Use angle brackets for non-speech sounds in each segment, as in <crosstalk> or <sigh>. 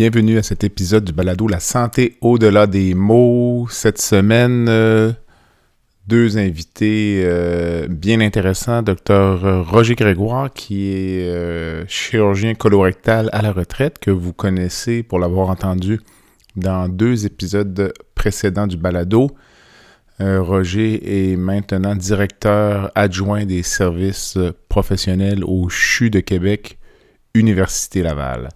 Bienvenue à cet épisode du balado La santé au-delà des mots. Cette semaine, euh, deux invités euh, bien intéressants. Docteur Roger Grégoire, qui est euh, chirurgien colorectal à la retraite, que vous connaissez pour l'avoir entendu dans deux épisodes précédents du balado. Roger est maintenant directeur adjoint des services professionnels au CHU de Québec, Université Laval.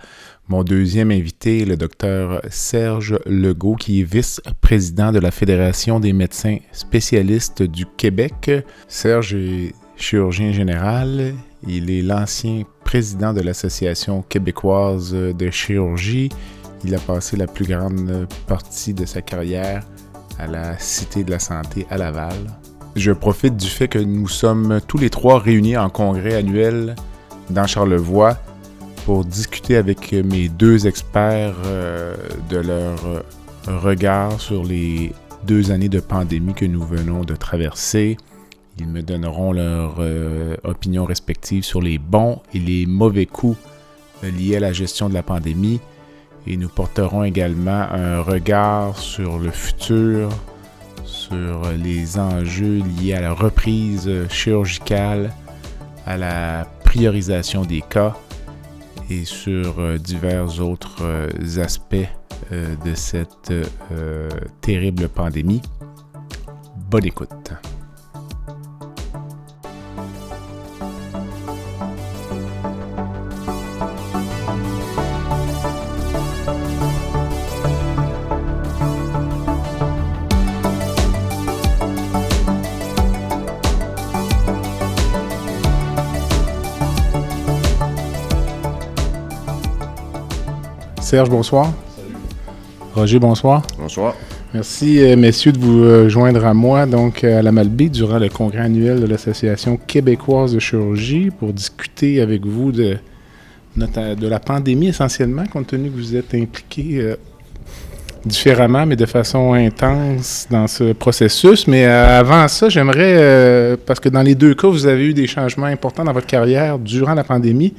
Mon deuxième invité le docteur Serge Legault, qui est vice-président de la Fédération des médecins spécialistes du Québec. Serge est chirurgien général. Il est l'ancien président de l'Association québécoise de chirurgie. Il a passé la plus grande partie de sa carrière à la Cité de la Santé à Laval. Je profite du fait que nous sommes tous les trois réunis en congrès annuel dans Charlevoix pour discuter avec mes deux experts euh, de leur euh, regard sur les deux années de pandémie que nous venons de traverser. Ils me donneront leur euh, opinion respective sur les bons et les mauvais coups liés à la gestion de la pandémie. Et nous porterons également un regard sur le futur, sur les enjeux liés à la reprise chirurgicale, à la priorisation des cas et sur euh, divers autres euh, aspects euh, de cette terrible pandémie. Bonne écoute. Serge, bonsoir. Salut. Roger, bonsoir. Bonsoir. Merci, euh, messieurs, de vous euh, joindre à moi, donc à la Malbaie, durant le congrès annuel de l'Association québécoise de chirurgie, pour discuter avec vous de, de la pandémie essentiellement, compte tenu que vous êtes impliqués euh, différemment, mais de façon intense dans ce processus. Mais avant ça, j'aimerais, parce que dans les deux cas, vous avez eu des changements importants dans votre carrière durant la pandémie,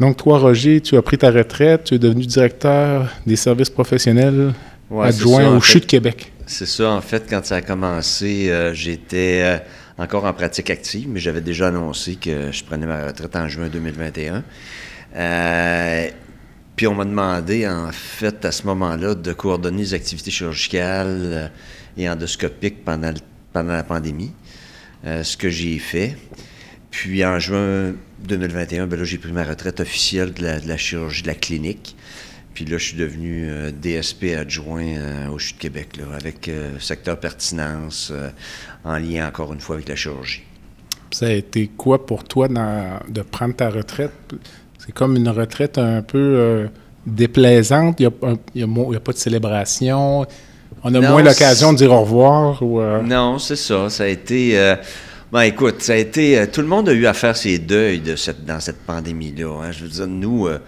donc, toi, Roger, tu as pris ta retraite, tu es devenu directeur des services professionnels adjoint au CHU de Québec. C'est ça, en fait, quand ça a commencé, euh, j'étais euh, encore en pratique active, mais j'avais déjà annoncé que je prenais ma retraite en juin 2021. Euh, puis on m'a demandé, en fait, à ce moment-là, de coordonner les activités chirurgicales et endoscopiques pendant, pendant la pandémie, ce que j'ai fait. Puis en juin 2021, ben j'ai pris ma retraite officielle de la, chirurgie de la clinique. Puis là, je suis devenu euh, DSP adjoint euh, au CHU de Québec, avec euh, secteur pertinence, en lien encore une fois avec la chirurgie. Ça a été quoi pour toi de prendre ta retraite? C'est comme une retraite un peu déplaisante. Il n'y a, pas de célébration. On a moins l'occasion de dire au revoir. Non, c'est ça. Ça a été ben écoute, ça a été. Euh, tout le monde a eu à faire ses deuils de cette, dans cette pandémie-là. Hein. Je veux dire, nous, euh,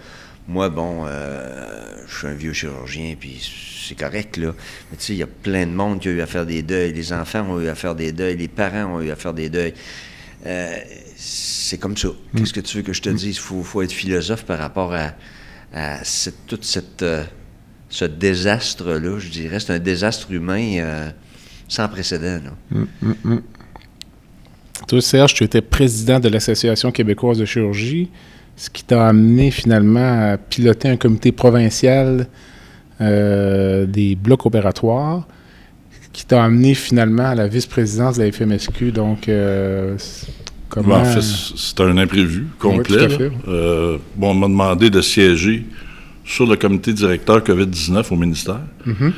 moi, bon, euh, je suis un vieux chirurgien, puis c'est correct, là. Mais tu sais, il y a plein de monde qui a eu à faire des deuils. Les enfants ont eu à faire des deuils, les parents ont eu à faire des deuils. c'est comme ça. Mm. Qu'est-ce que tu veux que je te dise? Il faut, être philosophe par rapport à, cette, toute cette, ce désastre-là, je dirais. C'est un désastre humain sans précédent. Là. Mm, mm, toi, Serge, tu étais président de l'Association québécoise de chirurgie, ce qui t'a amené finalement à piloter un comité provincial euh, des blocs opératoires, qui t'a amené finalement à la vice-présidence de la FMSQ. Donc, euh, comment... en fait, c'était un imprévu complet. Euh, bon, on m'a demandé de siéger sur le comité directeur COVID-19 au ministère. Mm-hmm.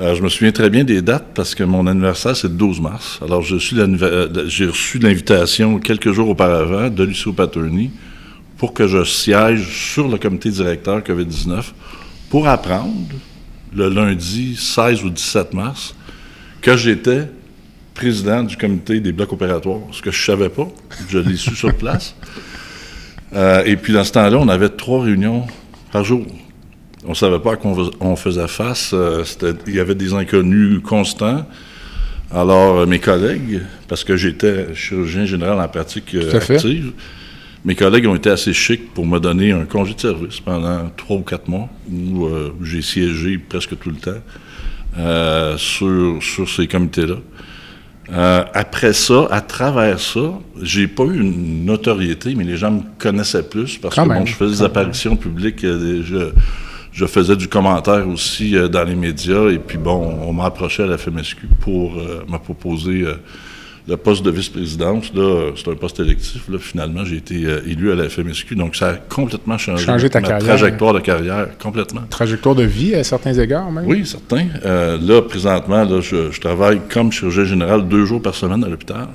Euh, je me souviens très bien des dates parce que mon anniversaire, c'est le 12 mars. Alors, euh, j'ai reçu l'invitation quelques jours auparavant de Lucio Paterny pour que je siège sur le comité directeur COVID-19 pour apprendre le lundi 16 ou 17 mars que j'étais président du comité des blocs opératoires, ce que je ne savais pas. Je l'ai su sur place. <laughs> Euh, et puis, dans ce temps-là, on avait trois réunions par jour. On ne savait pas à quoi on faisait face. Euh, il y avait des inconnus constants. Alors, euh, mes collègues, parce que j'étais chirurgien général en pratique active, mes collègues ont été assez chics pour me donner un congé de service pendant trois ou quatre mois où j'ai siégé presque tout le temps sur, sur ces comités-là. Euh, après ça, à travers ça, j'ai pas eu une notoriété, mais les gens me connaissaient plus parce que bon, je faisais des apparitions publiques, euh, je, je, faisais du commentaire aussi euh, dans les médias, et puis bon, on m'a approché à la FMSQ pour me proposer le poste de vice-présidence, là, c'est un poste électif. Là, finalement, j'ai été euh, élu à la FMSQ. Donc, ça a complètement changé, ta ma trajectoire de carrière, complètement. Trajectoire de vie à certains égards, même? Oui, certains. Euh, là, présentement, là, je, travaille comme chirurgien général deux jours par semaine à l'hôpital.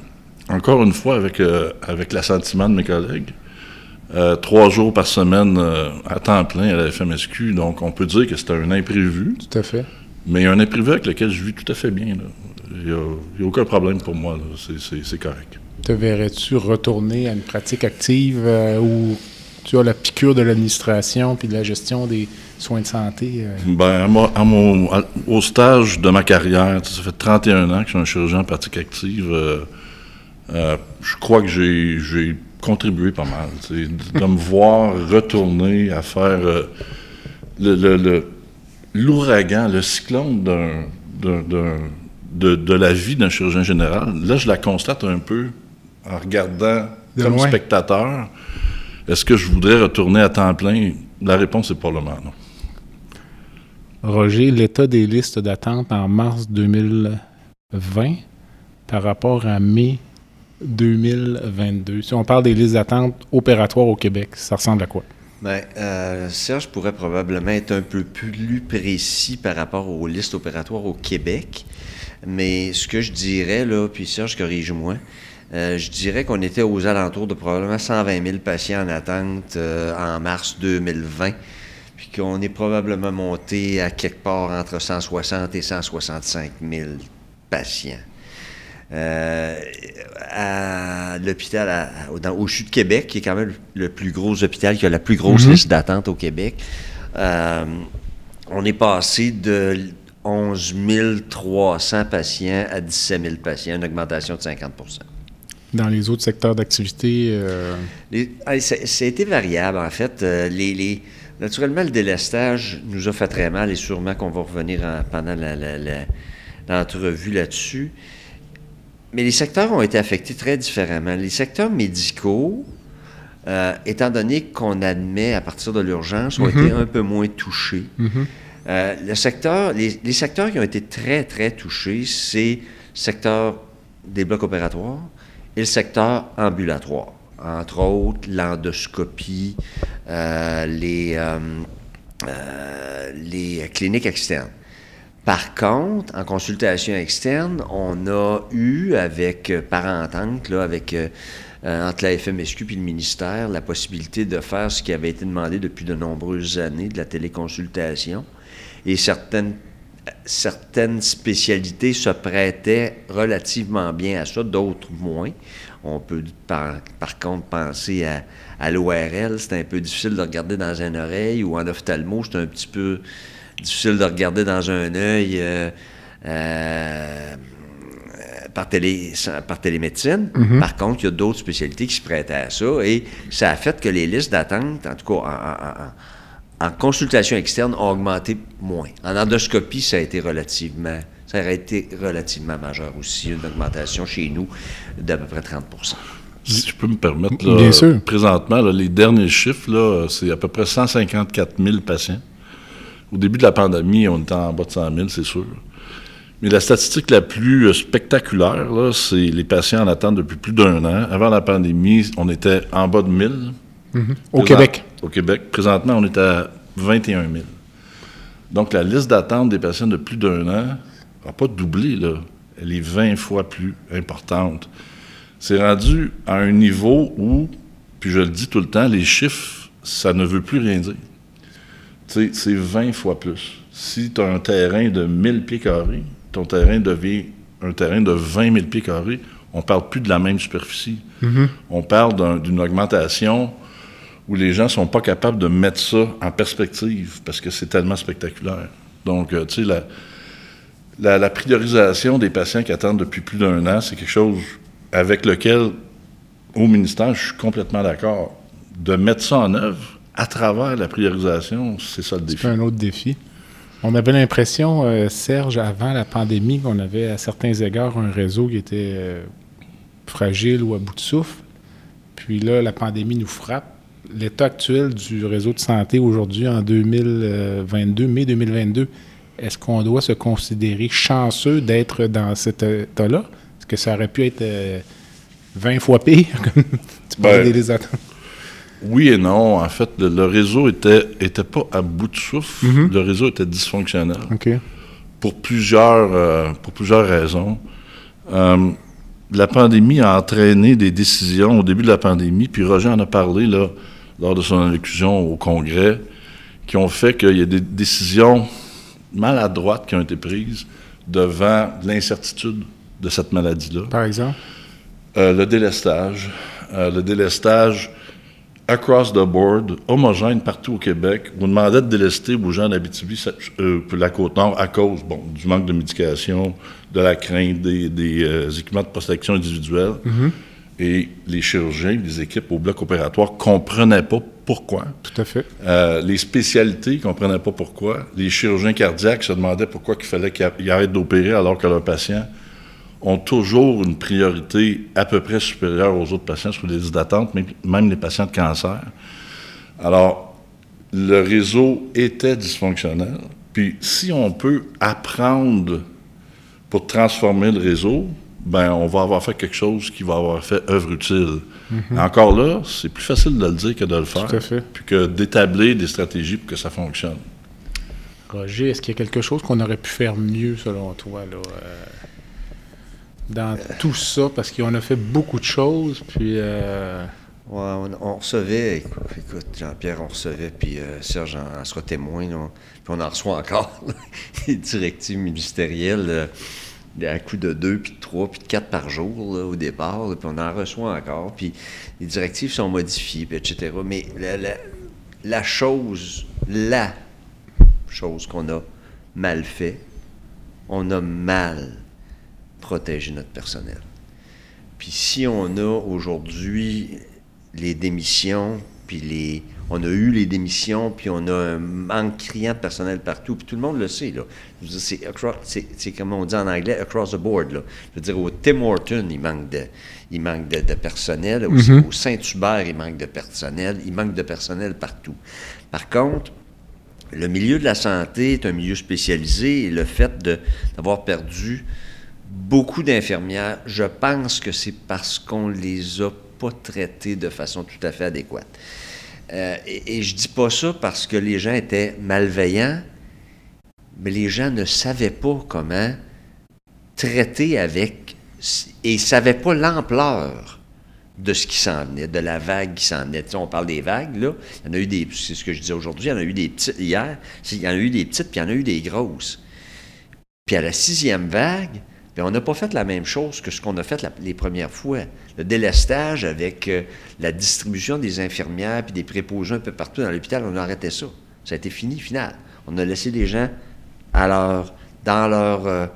Encore une fois, avec, euh, avec l'assentiment de mes collègues. Trois jours par semaine à temps plein à la FMSQ. Donc, on peut dire que c'est un imprévu. Tout à fait. Mais un imprévu avec lequel je vis tout à fait bien. Là. Il n'y a, aucun problème pour moi. C'est correct. Te verrais-tu retourner à une pratique active euh, où tu as la piqûre de l'administration puis de la gestion des soins de santé? Euh? Ben, à, mon, au stage de ma carrière, ça fait 31 ans que je suis un chirurgien en pratique active. Euh, je crois que j'ai contribué pas mal. De me voir retourner à faire l'ouragan, le, le cyclone d'un de, la vie d'un chirurgien général, là, je la constate un peu en regardant comme spectateur. Est-ce que je voudrais retourner à temps plein? La réponse est pour le moment non. Roger, l'état des listes d'attente en mars 2020 par rapport à mai 2022. Si on parle des listes d'attente opératoires au Québec, ça ressemble à quoi? Bien, euh, Serge pourrait probablement être un peu plus précis par rapport aux listes opératoires au Québec. Mais ce que je dirais, là, puis Serge, corrige-moi, euh, je dirais qu'on était aux alentours de probablement 120 000 patients en attente euh, en mars 2020, puis qu'on est probablement monté à quelque part entre 160 et 165 000 patients. Euh, à l'hôpital au CHU de Québec, qui est quand même le plus gros hôpital, qui a la plus grosse mm-hmm. liste d'attente au Québec, on est passé de 11 300 patients à 17 000 patients, une augmentation de 50 Dans les autres secteurs d'activité? Euh... Ça a été variable, en fait. Euh, les, naturellement, le délestage nous a fait très mal et sûrement qu'on va revenir pendant l'entrevue là-dessus. Mais les secteurs ont été affectés très différemment. Les secteurs médicaux, euh, étant donné qu'on admet à partir de l'urgence, ont été un peu moins touchés. Mm-hmm. Euh, le secteur, les, secteurs qui ont été très, très touchés, c'est le secteur des blocs opératoires et le secteur ambulatoire. Entre autres, l'endoscopie, euh, les, euh, les cliniques externes. Par contre, en consultation externe, on a eu, avec, par entente, là, avec, entre la FMSQ et le ministère, la possibilité de faire ce qui avait été demandé depuis de nombreuses années, de la téléconsultation et certaines, certaines spécialités se prêtaient relativement bien à ça, d'autres moins. On peut par, par contre penser à, à l'ORL, c'est un peu difficile de regarder dans une oreille, ou en ophtalmo, c'est un petit peu difficile de regarder dans un œil. Euh, euh, par, télé, par télémédecine. Mm-hmm. Par contre, il y a d'autres spécialités qui se prêtaient à ça et ça a fait que les listes d'attente, en tout cas en, en consultation externe ont augmenté moins. En endoscopie, ça a été relativement, ça a été relativement majeur aussi, une augmentation chez nous d'à peu près 30% si je peux me permettre, présentement, les derniers chiffres, c'est à peu près 154 000 patients. Au début de la pandémie, on était en bas de 100 000, c'est sûr. Mais la statistique la plus euh, spectaculaire, c'est les patients en attente depuis plus d'un an. Avant la pandémie, on était en bas de 1000. Mhm. Au Québec. Au Québec. Présentement, on est à 21 000. Donc, la liste d'attente des patients de plus d'un an n'a pas doublé, là. Elle est 20 fois plus importante. C'est rendu à un niveau où, puis je le dis tout le temps, les chiffres, ça ne veut plus rien dire. C'est 20 fois plus. Si tu as un terrain de 1000 pieds carrés, ton terrain devient un terrain de 20 000 pieds carrés, on ne parle plus de la même superficie. On parle d'une augmentation où les gens ne sont pas capables de mettre ça en perspective parce que c'est tellement spectaculaire. Donc, euh, tu sais, la, la, priorisation des patients qui attendent depuis plus d'un an, c'est quelque chose avec lequel, au ministère, je suis complètement d'accord. De mettre ça en œuvre à travers la priorisation, c'est ça le défi. C'est un autre défi. On avait l'impression, euh, Serge, avant la pandémie, qu'on avait à certains égards un réseau qui était euh, fragile ou à bout de souffle. Puis là, la pandémie nous frappe l'état actuel du réseau de santé aujourd'hui en 2022, mai 2022, est-ce qu'on doit se considérer chanceux d'être dans cet état-là? Est-ce que ça aurait pu être 20 euh, fois pire, <laughs> comme tu parlais ben, des attentes? Oui et non. En fait, le, réseau était, était pas à bout de souffle. Mm-hmm. Le réseau était dysfonctionnel. Pour, plusieurs, euh, pour plusieurs raisons. Euh, la pandémie a entraîné des décisions au début de la pandémie, puis Roger en a parlé là, lors de son allocution au Congrès, qui ont fait qu'il y a des décisions maladroites qui ont été prises devant l'incertitude de cette maladie-là. Par exemple? Euh, le délestage. Le délestage across the board, homogène partout au Québec. On demandait de délester aux gens d'Abitibi, euh, pour la Côte-Nord, à cause bon, du manque de médication, de la crainte des, équipements de protection individuelle. Mm-hmm. Et les chirurgiens, les équipes au bloc opératoire ne comprenaient pas pourquoi. Tout à fait. Euh, les spécialités ne comprenaient pas pourquoi. Les chirurgiens cardiaques se demandaient pourquoi il fallait qu'ils arrêtent d'opérer alors que leurs patients ont toujours une priorité à peu près supérieure aux autres patients sur les listes d'attente, même les patients de cancer. Alors, le réseau était dysfonctionnel. Puis, si on peut apprendre pour transformer le réseau, ben on va avoir fait quelque chose qui va avoir fait œuvre utile. Mhm. Encore là, c'est plus facile de le dire que de le faire. Tout à fait. Puis que d'établir des stratégies pour que ça fonctionne. Roger, est-ce qu'il y a quelque chose qu'on aurait pu faire mieux selon toi là, euh, dans tout ça? Parce qu'on a fait beaucoup de choses, puis... Euh, on, recevait, écoute, Jean-Pierre, on recevait, puis euh, Serge en, sera témoin, puis on en reçoit encore <laughs> les directives ministérielles à coup de deux, puis de trois, puis de quatre par jour au départ, puis on en reçoit encore, puis les directives sont modifiées, puis etc. Mais la, chose, la chose qu'on a mal fait, on a mal protégé notre personnel. Puis si on a aujourd'hui les démissions, puis les, on a eu les démissions, puis on a un manque criant de personnel partout, puis tout le monde le sait. Là. C'est, comme on dit en anglais, across the board. Là. Je veux dire, au Tim Horton, il manque de, il manque de, personnel. Mm-hmm. Au Saint-Hubert, il manque de personnel. Il manque de personnel partout. Par contre, le milieu de la santé est un milieu spécialisé et le fait d'avoir perdu beaucoup d'infirmières, je pense que c'est parce qu'on les a pas traitées de façon tout à fait adéquate. Euh, et, je dis pas ça parce que les gens étaient malveillants, mais les gens ne savaient pas comment traiter avec et ne savaient pas l'ampleur de ce qui s'en venait, de la vague qui s'en venait. on parle des vagues, là. Il y en a eu des. C'est ce que je disais aujourd'hui. Il y en a eu des petites hier. Il y en a eu des petites, puis il y en a eu des grosses. Puis à la sixième vague, on n'a pas fait la même chose que ce qu'on a fait les premières fois. Le délestage avec euh, la distribution des infirmières puis des préposés un peu partout dans l'hôpital, on a arrêté ça. Ça a été fini, final. On a laissé les gens à dans, leur, euh,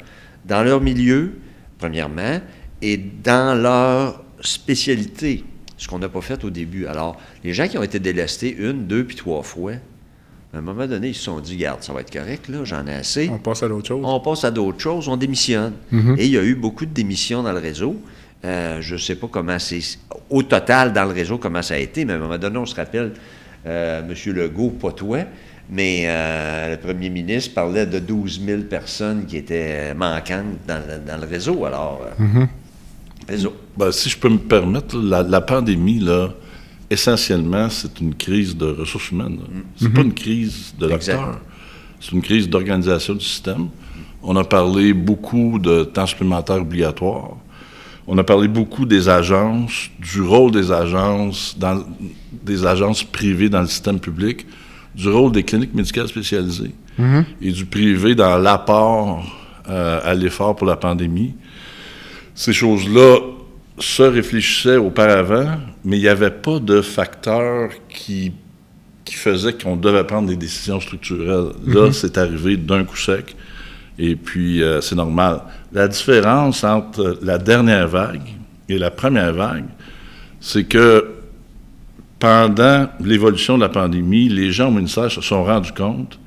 dans leur milieu, premièrement, et dans leur spécialité, ce qu'on n'a pas fait au début. Alors, les gens qui ont été délestés une, deux, puis trois fois, à un moment donné, ils se sont dit, garde, ça va être correct, là, j'en ai assez. On passe à d'autres choses. On passe à d'autres choses, on démissionne. Mm-hmm. Et il y a eu beaucoup de démissions dans le réseau. Euh, je ne sais pas comment c'est, au total, dans le réseau, comment ça a été, mais à un moment donné, on se rappelle, euh, M. Legault, pas toi, mais euh, le premier ministre parlait de 12 000 personnes qui étaient manquantes dans le, réseau. Alors, mm-hmm. réseau. Ben, si je peux me permettre, la, la pandémie, là, essentiellement, c'est une crise de ressources humaines. Mm. C'est pas une crise de docteurs. C'est une crise d'organisation du système. On a parlé beaucoup de temps supplémentaire obligatoire. On a parlé beaucoup des agences, du rôle des agences, dans, des agences privées dans le système public, du rôle des cliniques médicales spécialisées et du privé dans l'apport euh, à l'effort pour la pandémie. Ces choses-là se réfléchissaient auparavant, mais il n'y avait pas de facteurs qui, qui faisaient qu'on devait prendre des décisions structurelles. Là, c'est arrivé d'un coup sec. Et puis, euh, c'est normal. La différence entre la dernière vague et la première vague, c'est que pendant l'évolution de la pandémie, les gens au ministère se sont rendus compte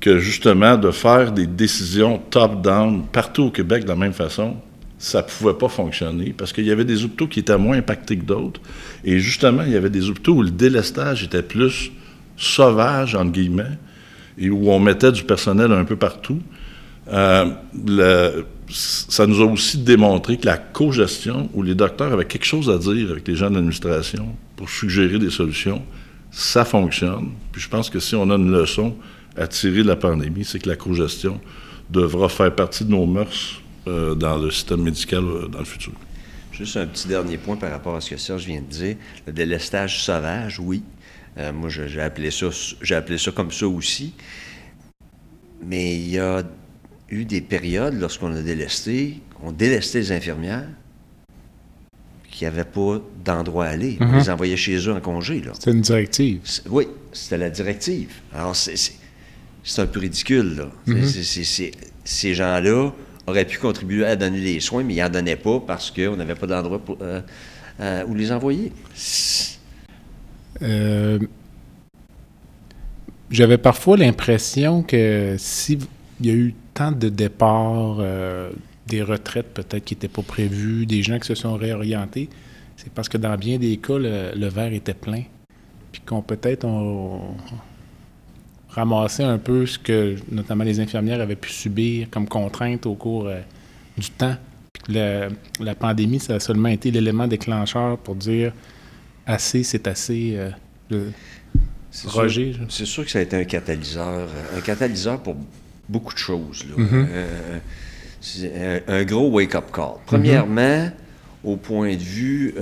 que justement, de faire des décisions top-down partout au Québec de la même façon, ça ne pouvait pas fonctionner parce qu'il y avait des hôpitaux qui étaient moins impactés que d'autres. Et justement, il y avait des hôpitaux où le délestage était plus sauvage, entre guillemets, et où on mettait du personnel un peu partout. Euh, ça nous a aussi démontré que la co-gestion, où les docteurs avaient quelque chose à dire avec les gens de l'administration pour suggérer des solutions, ça fonctionne. Puis je pense que si on a une leçon à tirer de la pandémie, c'est que la co-gestion devra faire partie de nos mœurs euh, dans le système médical euh, dans le futur. Juste un petit dernier point par rapport à ce que Serge vient de dire. Le délestage sauvage, oui. Euh, moi, j'ai appelé, ça, appelé ça comme ça aussi. Mais il y a eu des périodes lorsqu'on a délesté, on délestait les infirmières qui n'avaient pas d'endroit à aller. On les envoyait chez eux en congé. C'était une directive. Oui, c'était la directive. Alors, c'est un peu ridicule. Là. ces gens-là auraient pu contribuer à donner des soins, mais ils n'en donnaient pas parce qu'on n'avait pas d'endroit euh, euh, où les envoyer. Euh, j'avais parfois l'impression que s'il y a eu tant de départs, des retraites peut-être qui n'étaient pas prévues, des gens qui se sont réorientés, c'est parce que dans bien des cas, le, verre était plein. Puis qu'on peut-être on, ramassé un peu ce que notamment les infirmières avaient pu subir comme contrainte au cours euh, du temps. la pandémie, ça a seulement été l'élément déclencheur pour dire assez, c'est assez. Euh, Roger. C'est sûr que ça a été un catalyseur, un catalyseur pour beaucoup de choses. Mm-hmm. Euh, un, gros wake-up call. Premièrement, au point de vue,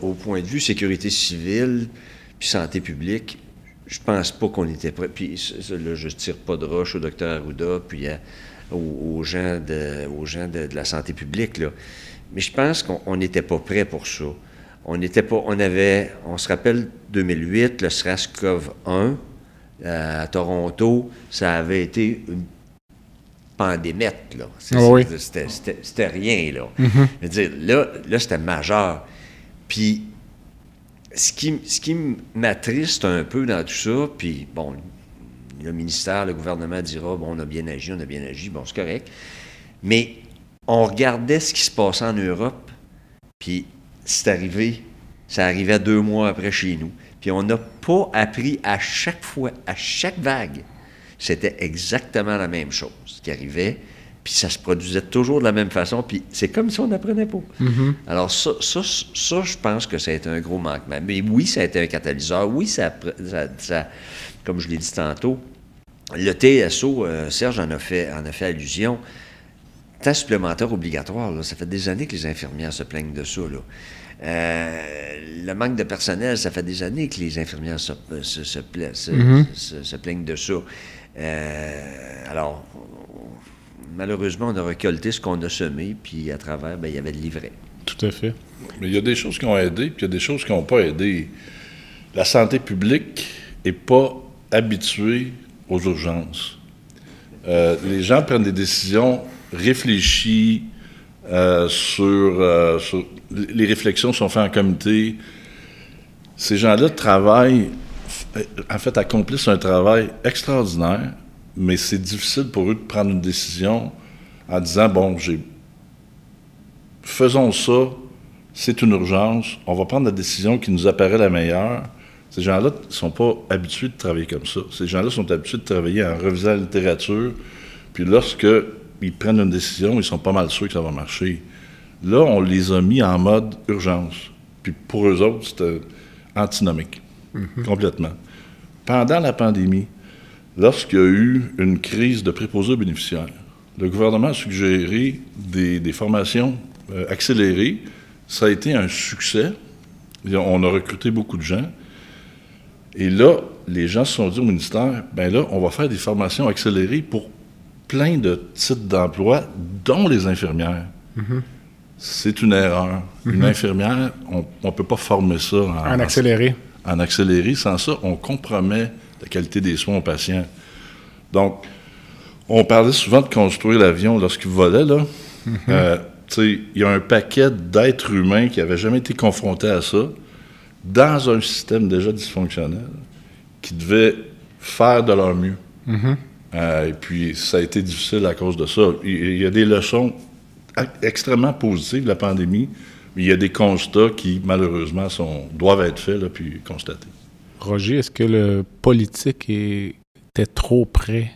au point de vue sécurité civile puis santé publique, je pense pas qu'on était prêt. Puis là, je tire pas de roche au docteur Arruda, puis aux, gens, de, aux gens de, la santé publique, là. Mais je pense qu'on n'était pas prêt pour ça. On n'était pas, on avait, on se rappelle 2008, le SRAS-CoV 1 à Toronto, ça avait été une pandémette, là. Ah c'était rien, là. Mm-hmm. dire, là, là c'était majeur. Puis ce qui, ce qui m'attriste un peu dans tout ça, puis bon, le ministère, le gouvernement dira, bon, on a bien agi, on a bien agi, bon, c'est correct. Mais on regardait ce qui se passait en Europe, puis c'est arrivé, ça arrivait deux mois après chez nous. Puis on n'a pas appris à chaque fois, à chaque vague, c'était exactement la même chose qui arrivait puis ça se produisait toujours de la même façon, puis c'est comme si on n'apprenait pas. Mm-hmm. Alors ça, ça, ça, je pense que ça a été un gros manquement. Mais oui, ça a été un catalyseur. Oui, ça, ça, comme je l'ai dit tantôt, le TSO, euh, Serge en a fait, en a fait allusion, temps supplémentaire obligatoire, ça fait des années que les infirmières se plaignent de ça. Là. Euh, le manque de personnel, ça fait des années que les infirmières se, se, se, mm-hmm. plaignent de ça. Euh, alors, malheureusement, on a récolté ce qu'on a semé, puis à travers, bien, il y avait de l'ivraie. Tout à fait. Mais il y a des choses qui ont aidé, puis il y a des choses qui n'ont pas aidé. La santé publique n'est pas habituée aux urgences. Euh, les gens prennent des décisions réfléchies euh, sur, euh, sur, Les réflexions sont faites en comité. Ces gens-là travaillent, en fait, accomplissent un travail extraordinaire mais c'est difficile pour eux de prendre une décision en disant bon, j'ai faisons ça, c'est une urgence, on va prendre la décision qui nous apparaît la meilleure. Ces gens-là ne sont pas habitués de travailler comme ça. Ces gens-là sont habitués de travailler en revisant la littérature, puis lorsque ils prennent une décision, ils sont pas mal sûrs que ça va marcher. Là, on les a mis en mode urgence. Puis pour eux autres, c'était antinomique, mm-hmm. complètement. Pendant la pandémie, lorsqu'il y a eu une crise de préposés bénéficiaires. Le gouvernement a suggéré des, formations euh, accélérées. Ça a été un succès. On a recruté beaucoup de gens. Et là, les gens se sont dit au ministère, ben là, on va faire des formations accélérées pour plein de types d'emplois, dont les infirmières. Mm-hmm. C'est une erreur. Une mm-hmm. infirmière, on ne peut pas former ça en, en accéléré. En accéléré. Sans ça, on compromet la qualité des soins aux patients. Donc, on parlait souvent de construire l'avion lorsqu'il volait, là. Mm-hmm. Euh, il y a un paquet d'êtres humains qui n'avaient jamais été confrontés à ça, dans un système déjà dysfonctionnel, qui devaient faire de leur mieux. Mm-hmm. Euh, et puis, ça a été difficile à cause de ça. Il y a des leçons extrêmement positives de la pandémie, mais il y a des constats qui, malheureusement, sont, doivent être faits, là, puis constatés. Roger, est-ce que le politique était trop près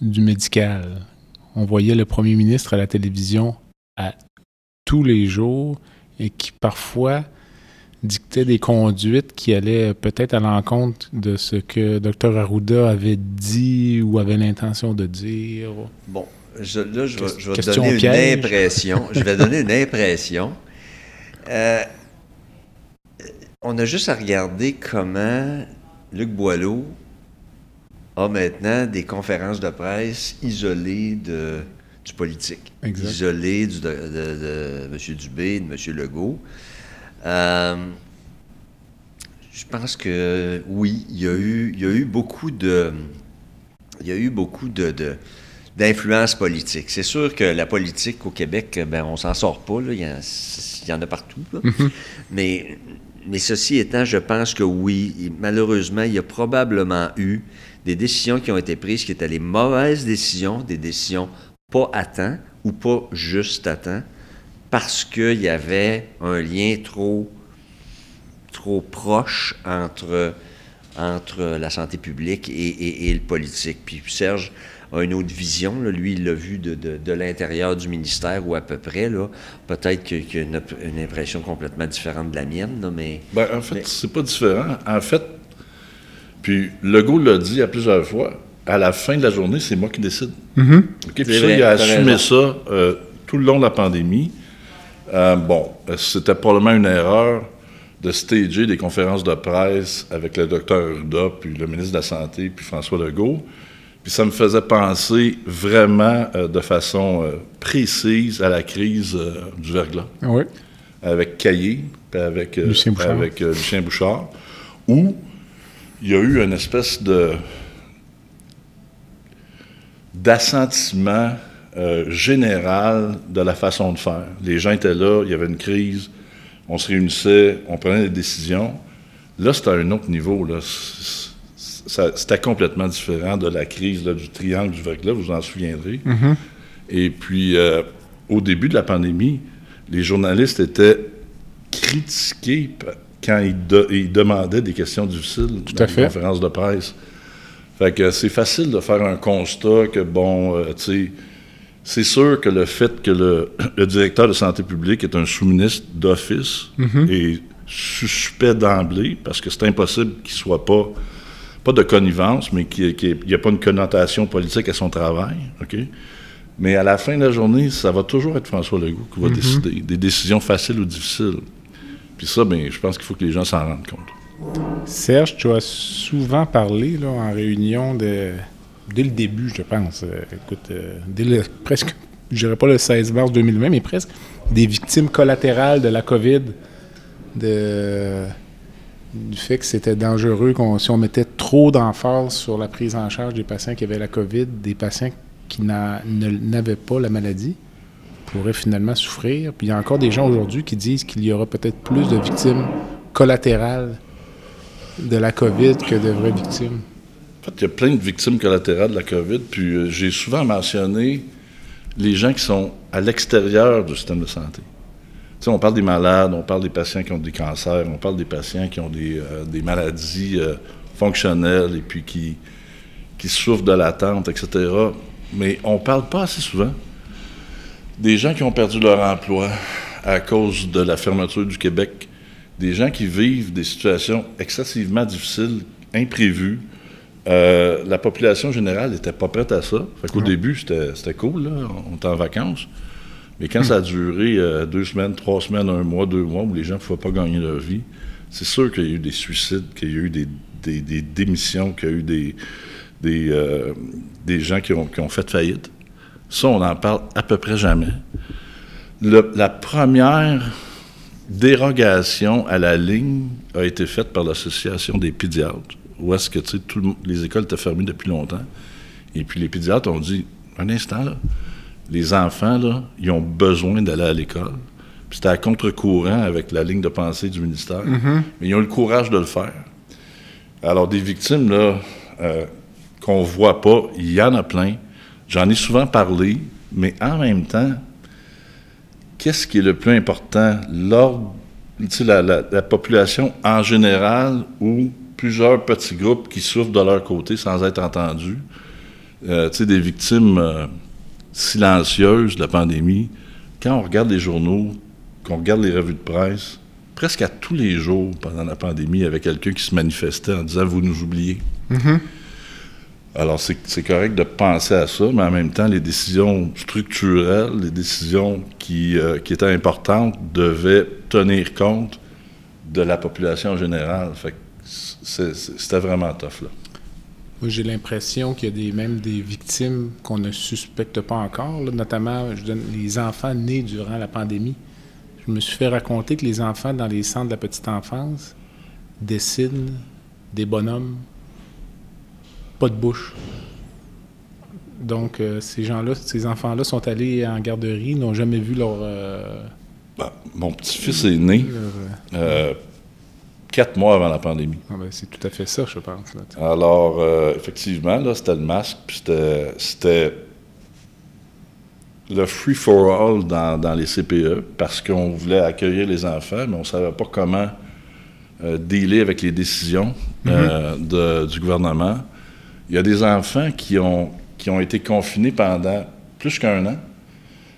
du médical? On voyait le premier ministre à la télévision à tous les jours et qui parfois dictait des conduites qui allaient peut-être à l'encontre de ce que Dr Arruda avait dit ou avait l'intention de dire. Bon, là, je vais, donner une impression. je vais donner une impression. Euh, on a juste à regarder comment Luc Boileau a maintenant des conférences de presse isolées de, du politique, isolées de, de, M. Dubé, de M. Legault. Euh, je pense que oui, il y a eu, il y a eu beaucoup de, il y a eu beaucoup de, d'influence politique. C'est sûr que la politique au Québec, ben on s'en sort pas, Il, y en, a partout. Mm-hmm. Mais mais ceci étant, je pense que oui, malheureusement, il y a probablement eu des décisions qui ont été prises qui étaient les mauvaises décisions, des décisions pas à temps ou pas juste à temps, parce qu'il y avait un lien trop, trop proche entre, entre la santé publique et, et le politique. Puis Serge, a une autre vision. Lui, il l'a vu de, de, l'intérieur du ministère ou à peu près. Peut-être qu'il a une, impression complètement différente de la mienne, mais... Ben, en fait, c'est pas différent. En fait, puis Legault l'a dit à plusieurs fois, à la fin de la journée, c'est moi qui décide. Mm-hmm. Puis ça, il a assumé ça euh, tout le long de la pandémie. Euh, bon, c'était probablement une erreur de stager des conférences de presse avec le docteur Ruda, puis le ministre de la Santé, puis François Legault. Puis ça me faisait penser vraiment euh, de façon euh, précise à la crise euh, du verglas. Oui? Avec Caillé, puis avec Lucien Bouchard. Avec, Lucien Bouchard, où il y a eu une espèce de d'assentiment général de la façon de faire. Les gens étaient là, il y avait une crise, on se réunissait, on prenait des décisions. Là, c'était à un autre niveau. Là c'était complètement différent de la crise du triangle du verglas, vous vous en souviendrez. Mm-hmm. Et puis, euh, au début de la pandémie, les journalistes étaient critiqués quand ils, demandaient des questions difficiles Tout dans les conférences de presse. Fait que c'est facile de faire un constat que, bon, euh, tu sais, c'est sûr que le fait que le, <clears throat> directeur de santé publique est un sous-ministre d'office mm-hmm. est suspect d'emblée, parce que c'est impossible qu'il soit pas pas de connivence, mais qu'il n'y a pas une connotation politique à son travail, OK? Mais à la fin de la journée, ça va toujours être François Legault qui va mm-hmm. décider des décisions faciles ou difficiles. Puis ça, bien, je pense qu'il faut que les gens s'en rendent compte. Serge, tu as souvent parlé là, en réunion de, dès le début, je pense. Euh, écoute, euh, dès le, <laughs> presque, je dirais pas le 16 mars 2020, mais presque, des victimes collatérales de la COVID, de du fait que c'était dangereux si on mettait trop d'emphase sur la prise en charge des patients qui avaient la COVID, des patients qui n'avaient pas la maladie pourraient finalement souffrir. Puis il y a encore des gens aujourd'hui qui disent qu'il y aura peut-être plus de victimes collatérales de la COVID que de vraies victimes. En fait, il y a plein de victimes collatérales de la COVID, puis euh, j'ai souvent mentionné les gens qui sont à l'extérieur du système de santé on parle des malades, on parle des patients qui ont des cancers, on parle des patients qui ont des, euh, maladies euh, fonctionnelles et puis qui, qui souffrent de l'attente, etc. Mais on ne parle pas assez souvent des gens qui ont perdu leur emploi à cause de la fermeture du Québec, des gens qui vivent des situations excessivement difficiles, imprévues, Euh, la population générale n'était pas prête à ça. Fait qu'au début, c'était cool, là. on était en vacances. Mais quand ça a duré euh, deux semaines, trois semaines, un mois, deux mois, où les gens ne pouvaient pas gagner leur vie, c'est sûr qu'il y a eu des suicides, qu'il y a eu des, démissions, qu'il y a eu des, des, euh, gens qui ont, qui ont, fait faillite. Ça, on n'en parle à peu près jamais. la première dérogation à la ligne a été faite par l'Association des pédiatres, où est-ce que, tu sais, les écoles étaient fermées depuis longtemps. Et puis les pédiatres ont dit, un instant, là, les enfants, là, ils ont besoin d'aller à l'école. C'était à contre-courant avec la ligne de pensée du ministère. Mm-hmm. Mais ils ont le courage de le faire. Alors, des victimes, là, euh, qu'on voit pas, il y en a plein. J'en ai souvent parlé, mais en même temps, qu'est-ce qui est le plus important? L'ordre, la, la, la, population en général ou plusieurs petits groupes qui souffrent de leur côté sans être entendus. Euh, des victimes euh, silencieuse de la pandémie, quand on regarde les journaux, qu'on regarde les revues de presse, presque à tous les jours pendant la pandémie, il y avait quelqu'un qui se manifestait en disant Vous nous oubliez. Mm-hmm. Alors, c'est correct de penser à ça, mais en même temps, les décisions structurelles, les décisions qui, euh, qui étaient importantes devaient tenir compte de la population générale. Fait c'était vraiment tough, là. Moi, j'ai l'impression qu'il y a des, même des victimes qu'on ne suspecte pas encore, notamment je donne, les enfants nés durant la pandémie. Je me suis fait raconter que les enfants dans les centres de la petite enfance dessinent des bonhommes, pas de bouche. Donc, euh, ces gens-là, ces enfants-là sont allés en garderie, n'ont jamais vu leur. Euh, ben, mon petit-fils est né. Euh, quatre mois avant la pandémie. Ah ben, c'est tout à fait ça, je pense. Alors, euh, effectivement, là, c'était le masque, puis c'était, le free-for-all dans, les CPE, parce qu'on voulait accueillir les enfants, mais on ne savait pas comment euh, dealer avec les décisions euh, mm-hmm. du gouvernement. Il y a des enfants qui ont, qui ont été confinés pendant plus qu'un an,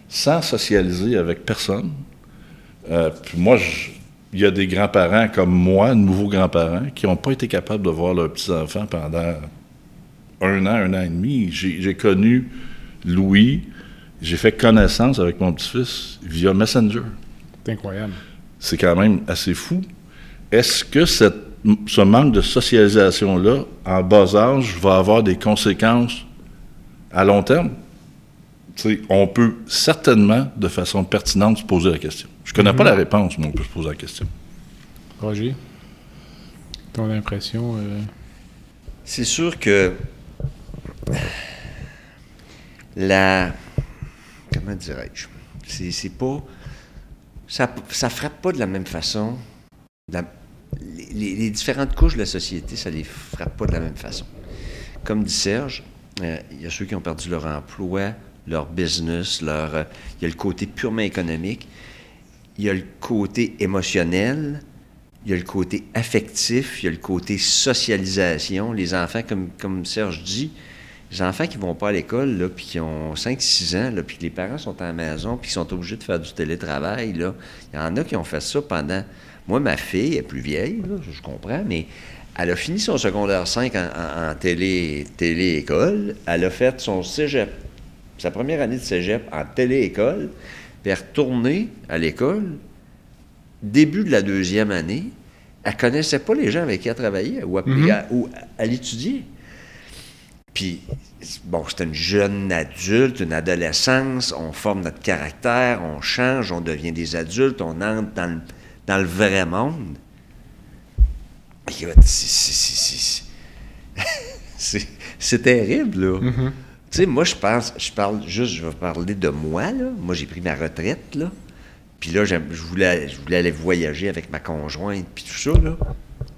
sans socialiser avec personne. puis moi, je, il y a des grands-parents comme moi, nouveaux grands-parents, qui n'ont pas été capables de voir leurs petits-enfants pendant un an, un an et demi. J'ai connu Louis, j'ai fait connaissance avec mon petit-fils via Messenger. C'est incroyable. C'est quand même assez fou. Est-ce que cette, ce manque de socialisation-là, en bas âge, va avoir des conséquences à long terme? On peut certainement, de façon pertinente, se poser la question. Je ne connais pas la mhm. réponse, mais on peut se poser la question. Roger, ton impression? Euh? C'est sûr que la. Comment dirais-je? C'est pas. Ça, ça frappe pas de la même façon. les, différentes couches de la société, ça les frappe pas de la même façon. Comme dit Serge, euh, il y a ceux qui ont perdu leur emploi, leur business, leur, euh, il y a le côté purement économique, il y a le côté émotionnel, il y a le côté affectif, il y a le côté socialisation. Les enfants, comme, comme Serge dit, les enfants qui vont pas à l'école, puis qui ont 5-6 ans, là, puis que les parents sont à la maison, puis qui sont obligés de faire du télétravail, là, il y en a qui ont fait ça pendant... Moi, ma fille est plus vieille, je comprends, mais elle a fini son secondaire 5 en, télé, télé-école. Elle a fait son cégep sa première année de cégep en télé-école, puis elle à l'école, début de la deuxième année, elle connaissait pas les gens avec qui elle travaillait ou, mhm. ou elle étudiait. Puis, bon, c'est une jeune adulte, une adolescence, on forme notre caractère, on change, on devient des adultes, on entre dans le, dans le vrai monde. <laughs> c'est terrible, là. Mhm. Tu sais, moi, je pense, je parle juste, je vais parler de moi, là. Moi, j'ai pris ma retraite, là. Puis là, je voulais, je voulais aller voyager avec ma conjointe, puis tout ça, là.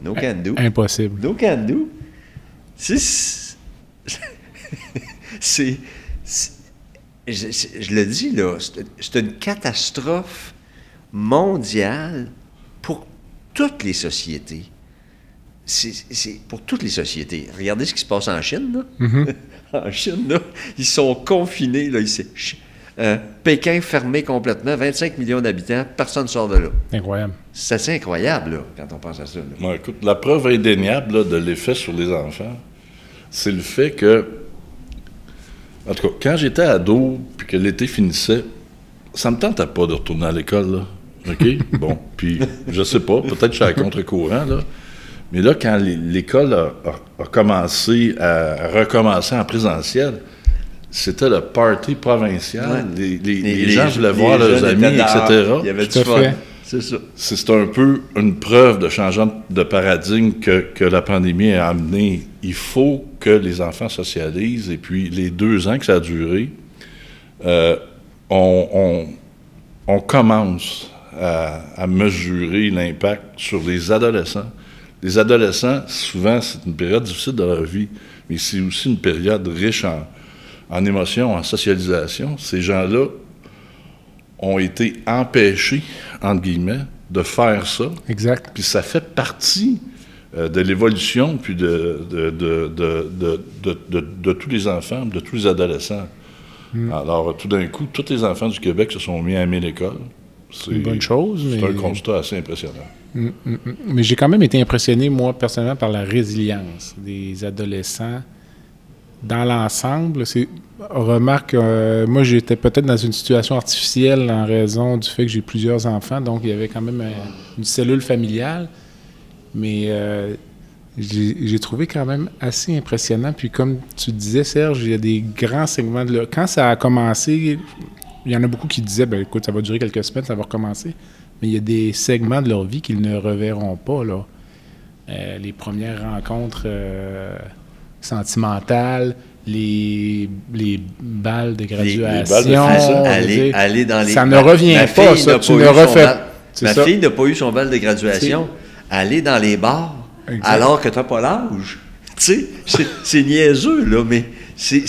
No can do. Impossible. No can do. <laughs> C'est. c'est. Je, je, le dis, là, c'est une catastrophe mondiale pour toutes les sociétés. C'est pour toutes les sociétés. Regardez ce qui se passe en Chine, là. Mm-hmm. <laughs> en Chine, là, ils sont confinés. Là, euh, Pékin fermé complètement, 25 millions d'habitants, personne ne sort de là. Incroyable. C'est assez incroyable là, quand on pense à ça. écoute, la preuve indéniable de l'effet sur les enfants, c'est le fait que, en tout cas, quand j'étais ado, puis que l'été finissait, ça me tentait pas de retourner à l'école, là. OK? <laughs> bon, puis je sais pas, peut-être que je suis à contre-courant, là. Mais là, quand l'école a, commencé à recommencer en présentiel, c'était le party provincial. Les, gens voulaient voir leurs amis, etc. Il y avait du fun. C'est ça. C'est un peu une preuve de changement de paradigme que, la pandémie a amené. Il faut que les enfants socialisent. Et puis, les deux ans que ça a duré, euh, on, commence à mesurer l'impact sur les adolescents les adolescents, souvent, c'est une période difficile de leur vie, mais c'est aussi une période riche en, émotions, en socialisation. Ces gens-là ont été empêchés, entre guillemets, de faire ça. Exact. Puis ça fait partie euh, de l'évolution, puis de de, tous les enfants, de tous les adolescents. Hmm. Alors, tout d'un coup, tous les enfants du Québec se sont mis à aimer l'école. C'est une bonne chose. C'est un constat assez impressionnant. Mm, mm, mm. Mais j'ai quand même été impressionné, moi, personnellement, par la résilience des adolescents dans l'ensemble. Remarque, euh, moi, j'étais peut-être dans une situation artificielle en raison du fait que j'ai plusieurs enfants, donc il y avait quand même euh, une cellule familiale. Mais euh, j'ai trouvé quand même assez impressionnant. Puis comme tu disais, Serge, il y a des grands segments de... Quand ça a commencé, il y en a beaucoup qui disaient, ben écoute, ça va durer quelques semaines, ça va recommencer mais il y a des segments de leur vie qu'ils ne reverront pas. Là. Euh, les premières rencontres euh, sentimentales, les, les balles de graduation. aller, dans les. Ça ne revient pas, ça. Tu ne refais Ma fille n'a pas eu son bal de graduation. Aller dans les bars alors que tu n'as pas l'âge. <laughs> Tu sais, c'est niaiseux, là, mais c'est,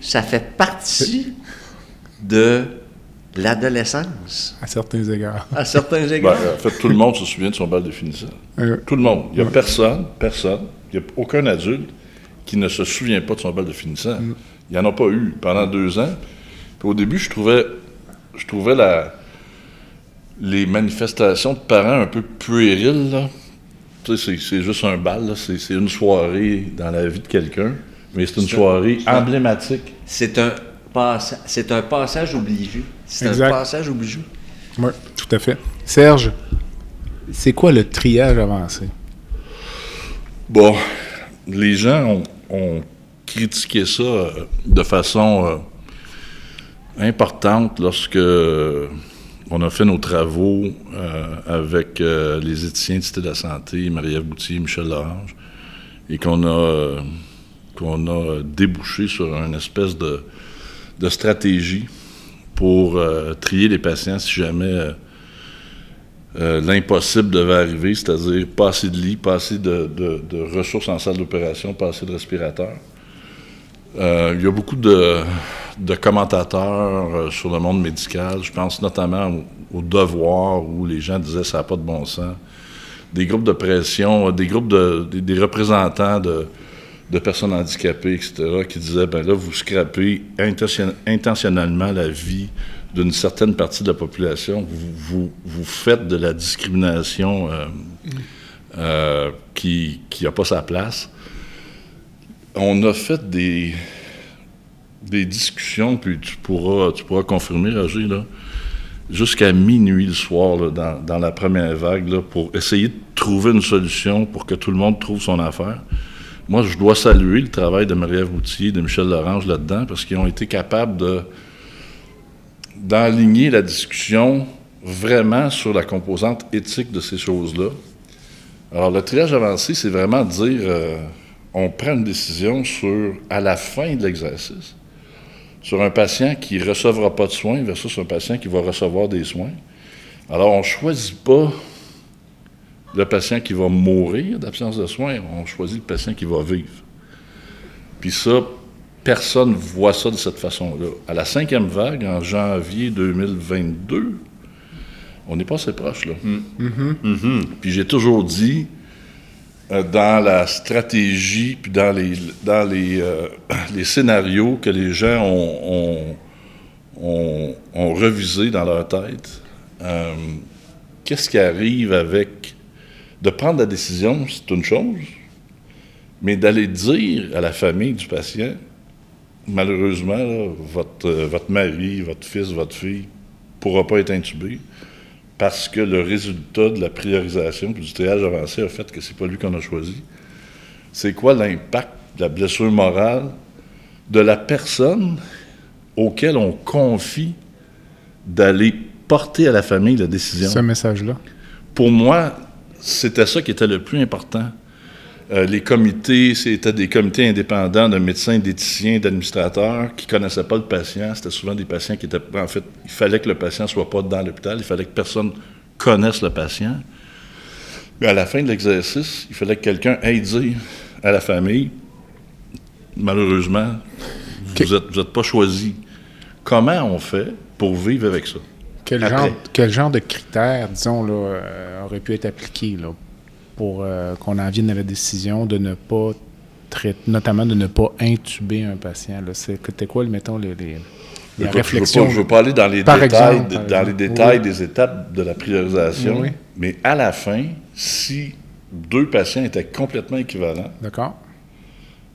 ça fait partie de l'adolescence. À certains égards. À certains ben, égards. en fait, tout le monde se souvient de son bal de finissant. Euh, tout le monde. Il n'y a personne, personne, il n'y a aucun adulte qui ne se souvient pas de son bal de finissant. Mm. Il n'y en a pas eu pendant deux ans. au début, je trouvais, je trouvais la, les manifestations de parents un peu puériles. Là. Tu sais, c'est juste un bal, c'est une soirée dans la vie de quelqu'un, mais c'est une soirée emblématique. C'est un, c'est un passage obligé. C'est un passage obligé. Oui, tout à fait. Serge, c'est quoi le triage avancé? Bon, les gens ont, critiqué ça euh, de façon euh, importante lorsque on a fait nos travaux euh, avec les éthiciens de Cité de la Santé, Marie-Ève Boutier, Michel Lorange, et qu'on a, qu'on a débouché sur une espèce de de stratégie pour euh, trier les patients si jamais euh, euh, l'impossible devait arriver, c'est-à-dire pas assez de lits, pas assez de, ressources en salle d'opération, pas assez de respirateurs. il y a beaucoup de, commentateurs sur le monde médical. Je pense notamment au, devoir où les gens disaient ça n'a pas de bon sens. Des groupes de pression, des groupes de, des représentants de, de personnes handicapées, etc., qui disaient, ben là, vous scrapez intentionnellement la vie d'une certaine partie de la population, vous, vous, faites de la discrimination euh, euh, qui n'a pas sa place. On a fait des, des discussions, puis tu pourras, tu pourras confirmer, Roger, là, jusqu'à minuit le soir, dans, dans, la première vague, là, pour essayer de trouver une solution pour que tout le monde trouve son affaire. Moi, je dois saluer le travail de Marie-Ève Boutier, de Michel Lorange là-dedans, parce qu'ils ont été capables de d'enligner la discussion vraiment sur la composante éthique de ces choses-là. Alors, le triage avancé, c'est vraiment dire, euh, on prend une décision sur, à la fin de l'exercice, sur un patient qui ne recevra pas de soins versus un patient qui va recevoir des soins. Alors, on ne choisit pas le patient qui va mourir d'absence de soins, on choisit le patient qui va vivre. Puis ça, personne ne voit ça de cette façon-là. À la cinquième vague, en janvier 2022, on n'est pas assez proche, là. Mm. Mm-hmm. Mm-hmm. Puis j'ai toujours dit, euh, dans la stratégie, puis dans les, dans les, euh, <coughs> les scénarios que les gens ont, ont, ont, revisé dans leur tête, euh, qu'est-ce qui arrive avec de prendre la décision, c'est une chose, Mais d'aller dire à la famille du patient, malheureusement, là, votre, euh, votre mari, votre fils, votre fille ne pourra pas être intubé parce que le résultat de la priorisation du triage avancé a fait que c'est pas lui qu'on a choisi. C'est quoi l'impact de la blessure morale de la personne auquel on confie d'aller porter à la famille la décision? Ce message-là. Pour moi, c'était ça qui était le plus important. Euh, les comités, c'était des comités indépendants de médecins, d'éthiciens, d'administrateurs qui ne connaissaient pas le patient. C'était souvent des patients qui étaient. En fait, il fallait que le patient ne soit pas dans l'hôpital, il fallait que personne connaisse le patient. Mais à la fin de l'exercice, il fallait que quelqu'un aille dire à la famille malheureusement, vous n'êtes pas choisi. Comment on fait pour vivre avec ça? Quel, genre, quel genre, de critères, disons, là, euh, aurait pu être appliqué là, pour euh, qu'on en vienne à la décision de ne pas traiter, notamment de ne pas intuber un patient? C'était quoi, mettons, les, les, réflexions? Je ne veux, pas aller dans les détails, dans les détails des étapes de la priorisation, mais à la fin, si deux patients étaient complètement équivalents, D'accord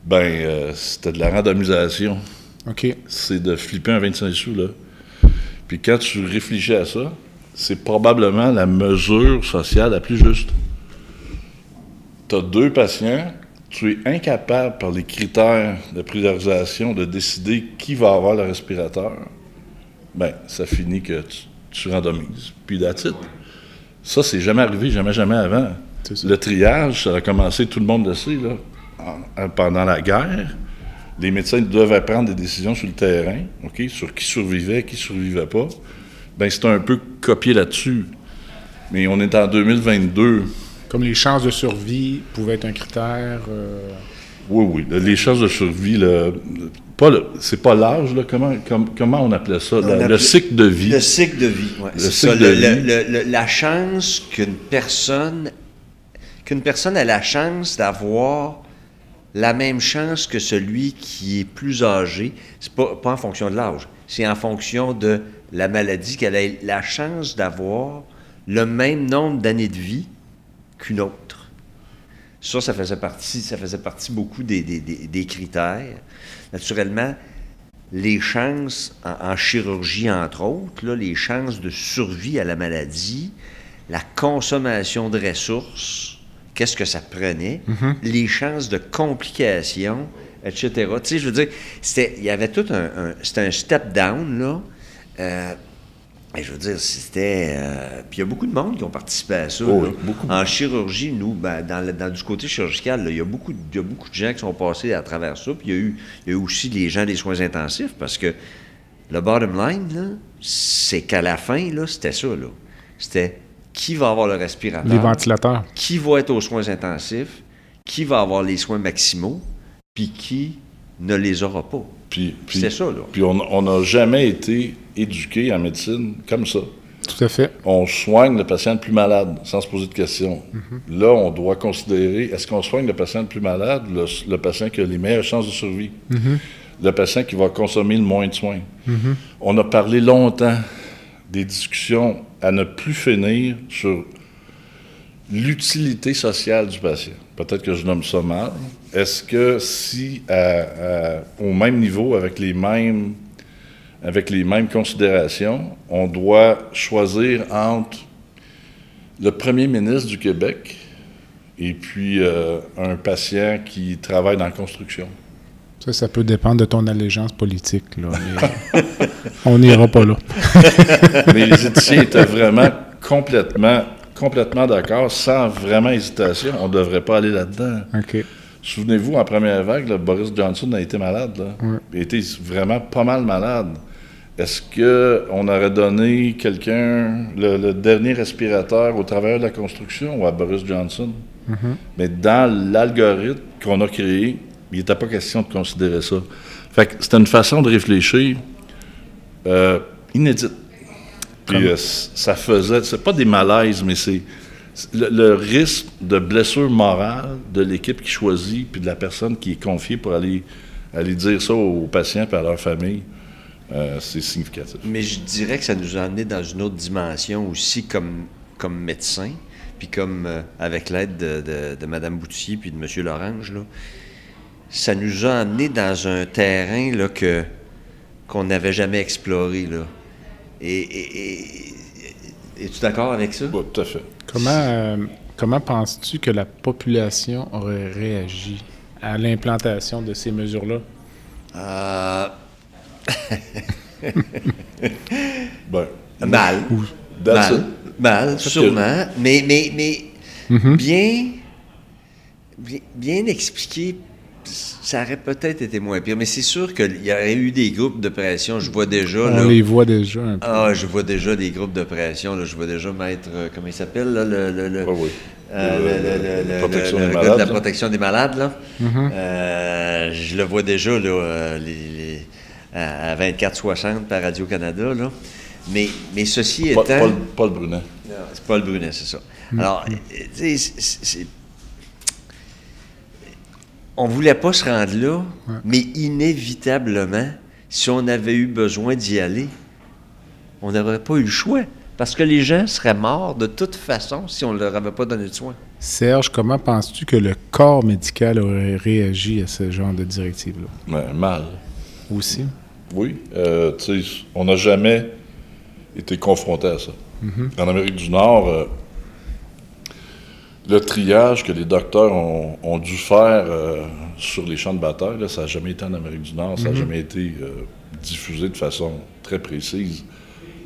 ben, euh, c'était de la randomisation. OK. C'est de flipper un 25 sous, là. Puis quand tu réfléchis à ça, c'est probablement la mesure sociale la plus juste. Tu as deux patients, tu es incapable par les critères de priorisation de décider qui va avoir le respirateur. Ben, ça finit que tu, randomises. Puis that's Ça, c'est jamais arrivé, jamais, jamais avant. Le triage, ça a commencé, tout le monde le sait, là, pendant la guerre, les médecins devaient prendre des décisions sur le terrain, OK, sur qui survivait, qui survivait pas. Ben c'est un peu copié là-dessus. Mais on est en 2022. Comme les chances de survie pouvaient être un critère. Euh, oui, oui. Les chances de survie, le, pas c'est pas l'âge, comment, comment on appelait ça? le cycle de vie. Le cycle de vie, oui. la chance qu'une personne, qu'une personne ait la chance d'avoir la même chance que celui qui est plus âgé. C'est pas, pas en fonction de l'âge, c'est en fonction de la maladie qu'elle a la chance d'avoir le même nombre d'années de vie qu'une autre. Ça, ça faisait partie, ça faisait partie beaucoup des, critères. Naturellement, les chances en, chirurgie, entre autres, là, les chances de survie à la maladie, la consommation de ressources, qu'est-ce que ça prenait, mhm. les chances de complications, etc. Tu sais, je veux dire, il y avait tout un, c'était un step down, là. Euh, et je veux dire, c'était. Euh, puis il y a beaucoup de monde qui ont participé à ça. Oh en chirurgie, nous, ben, dans, dans, du côté chirurgical, il y, a beaucoup, y a beaucoup de gens qui sont passés à travers ça. Puis il y, a eu, y a eu aussi les gens des soins intensifs parce que le bottom line, c'est qu'à la fin, là, c'était ça. Là. C'était qui va avoir le respirateur, les ventilateurs, qui va être aux soins intensifs, qui va avoir les soins maximaux, puis qui ne les aura pas. Puis, c'est ça, là. Puis on n'a jamais été éduqué en médecine comme ça. Tout à fait. On soigne le patient le plus malade sans se poser de questions. Mhm. Là, on doit considérer est-ce qu'on soigne le patient le plus malade, le, patient qui a les meilleures chances de survie, mhm. le patient qui va consommer le moins de soins? Mhm. On a parlé longtemps des discussions à ne plus finir sur l'utilité sociale du patient. Peut-être que je nomme ça mal. Est-ce que si, au même niveau, avec les mêmes, avec les mêmes considérations, on doit choisir entre le premier ministre du Québec et puis euh, un patient qui travaille dans la construction? Ça, ça peut dépendre de ton allégeance politique. Là, <laughs> on n'ira pas là. <laughs> mais les éthiciens étaient vraiment complètement, complètement d'accord, sans vraiment hésitation. On ne devrait pas aller là-dedans. Souvenez-vous, en première vague, Boris Johnson a été malade. Il a été vraiment pas mal malade. Est-ce qu'on aurait donné quelqu'un, le, dernier respirateur au travers de la construction ou à Boris Johnson? Mm-hmm. Mais dans l'algorithme qu'on a créé, il n'était pas question de considérer ça. Fait que c'était une façon de réfléchir euh, inédite. Puis euh, ça faisait, c'est pas des malaises, mais c'est le, risque de blessure morale de l'équipe qui choisit, puis de la personne qui est confiée pour aller, aller dire ça aux patients et à leur famille. Euh, c'est significatif. Mais je dirais que ça nous a amené dans une autre dimension aussi comme, comme médecin. Puis comme euh, avec l'aide de, de, de Mme Boutier puis de M. Lorange, là, ça nous a amené dans un terrain là, que, qu'on n'avais jamais exploré. Là. Et, et, et- es-tu d'accord avec ça? Oui, tout à fait. Comment, euh, comment penses-tu que la population aurait réagi à l'implantation de ces mesures-là? Euh, <laughs> Ben, <laughs> mal. mal, it. mal, que- sûrement. Mais, mais, mais Mhm. bien, bien, bien expliqué, ça aurait peut-être été moins pire. Mais c'est sûr qu'il y aurait eu des groupes de pression. Je vois déjà. On là, les voit déjà un peu. Ah, je vois déjà des groupes de pression. Là. Je vois déjà maître, euh, comment il s'appelle, là, le, le, le- Oui, oui. euh, le- le- le- le- protection le des gars de malades, la là. protection des malades. Là. Mhm. Euh, je le vois déjà là, euh, les- les- à à 24-60 par Radio-Canada. Là. Mais, mais ceci Paul, étant... Paul, Paul Brunet. Non, c'est Paul Brunet, c'est ça. Alors, tu sais, c'est- c'est- on voulait pas se rendre là, mais inévitablement, si on avait eu besoin d'y aller, on n'aurait pas eu le choix. Parce que les gens seraient morts de toute façon si on ne leur avait pas donné de soins. Serge, comment penses-tu que le corps médical aurait réagi à ce genre de directive-là? Ben, mal. Aussi? Oui. Euh, tu sais, on n'a jamais été confronté à ça. En Amérique du Nord, euh, le triage que les docteurs ont, ont dû faire euh, sur les champs de bataille, là, ça n'a jamais été en Amérique du Nord, ça n'a jamais été euh, diffusé de façon très précise.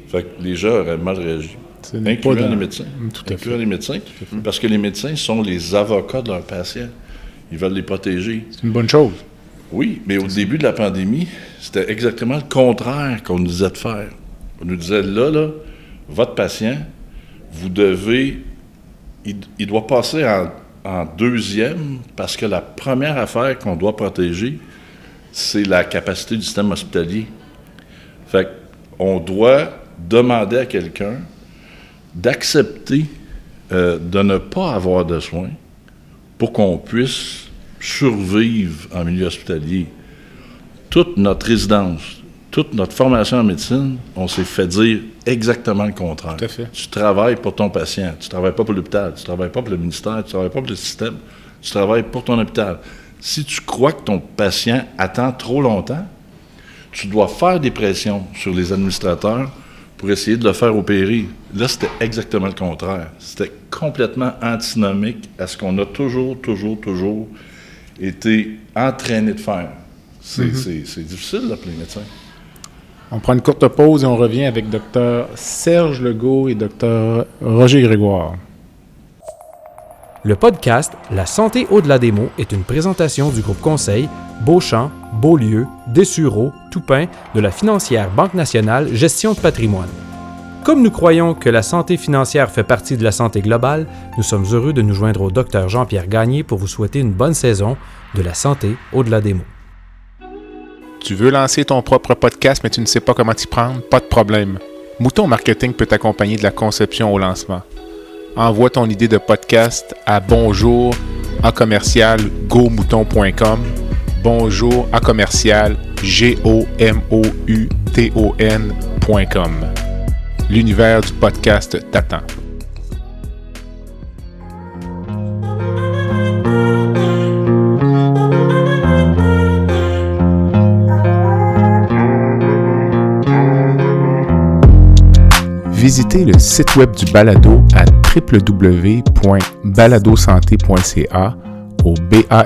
Fait que les gens auraient mal réagi. Incluant dans- les médecins. Mm, tout à Incluant fait. les médecins. Parce que les médecins sont les avocats de leurs patients. Ils veulent les protéger. C'est une bonne chose. Oui, mais au début de la pandémie, c'était exactement le contraire qu'on nous disait de faire. On nous disait, là, là, votre patient, vous devez, il, doit passer en, en deuxième parce que la première affaire qu'on doit protéger, c'est la capacité du système hospitalier. Fait qu'on doit demander à quelqu'un d'accepter euh, de ne pas avoir de soins pour qu'on puisse survivre en milieu hospitalier. Toute notre résidence, toute notre formation en médecine, on s'est fait dire exactement le contraire. Tout à fait. Tu travailles pour ton patient, tu travailles pas pour l'hôpital, tu travailles pas pour le ministère, tu travailles pas pour le système, tu travailles pour ton hôpital. Si tu crois que ton patient attend trop longtemps, tu dois faire des pressions sur les administrateurs pour essayer de le faire opérer. Là, c'était exactement le contraire. C'était complètement antinomique à ce qu'on a toujours, toujours, toujours été entraîné de faire. C'est c'est- c'est difficile, les médecins. On prend une courte pause et on revient avec Dr Serge Legault et Dr Roger Grégoire. Le podcast La santé au-delà des mots est une présentation du groupe conseil Beauchamp, Beaulieu, Dessureau, Toupin de la financière Banque nationale Gestion de patrimoine. Comme nous croyons que la santé financière fait partie de la santé globale, nous sommes heureux de nous joindre au docteur Jean-Pierre Gagné pour vous souhaiter une bonne saison de la santé au-delà des mots. Tu veux lancer ton propre podcast, mais tu ne sais pas comment t'y prendre? Pas de problème. Mouton Marketing peut t'accompagner de la conception au lancement. Envoie ton idée de podcast à bonjour à commercial gomouton.com. Bonjour à commercial g o m o u t o n.com. L'univers du podcast t'attend. Visitez le site web du balado à www.baladosanté.ca au b a.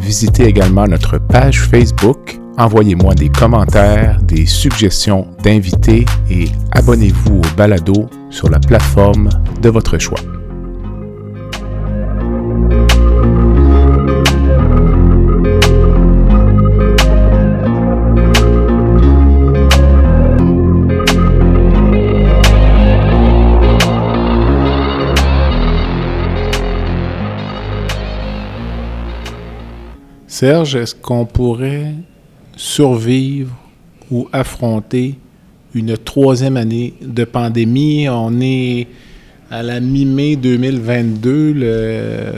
Visitez également notre page Facebook, envoyez-moi des commentaires, des suggestions d'invités et abonnez-vous au balado sur la plateforme de votre choix. Serge, est-ce qu'on pourrait survivre ou affronter une troisième année de pandémie? On est à la mi-mai 2022.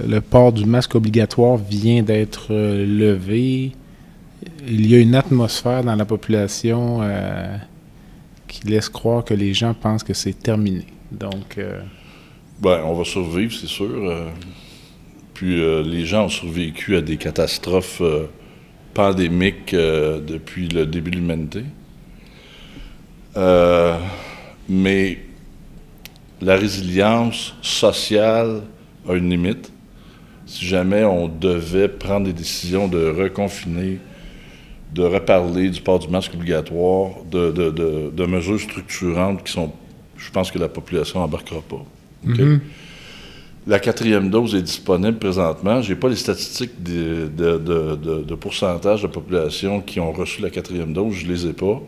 Le, port du masque obligatoire vient d'être euh, levé. Il y a une atmosphère dans la population euh, qui laisse croire que les gens pensent que c'est terminé. Donc. Euh, ben, on va survivre, c'est sûr. Puis les gens ont survécu à des catastrophes pandémiques depuis le début de l'humanité. mais la résilience sociale a une limite. Si jamais on devait prendre des décisions de reconfiner, de reparler du port du masque obligatoire, de, mesures structurantes qui sont, je pense que la population n'embarquera pas. Mm-hmm. La quatrième dose est disponible présentement. Je n'ai pas les statistiques de, de, pourcentage de population qui ont reçu la quatrième dose, je ne les ai pas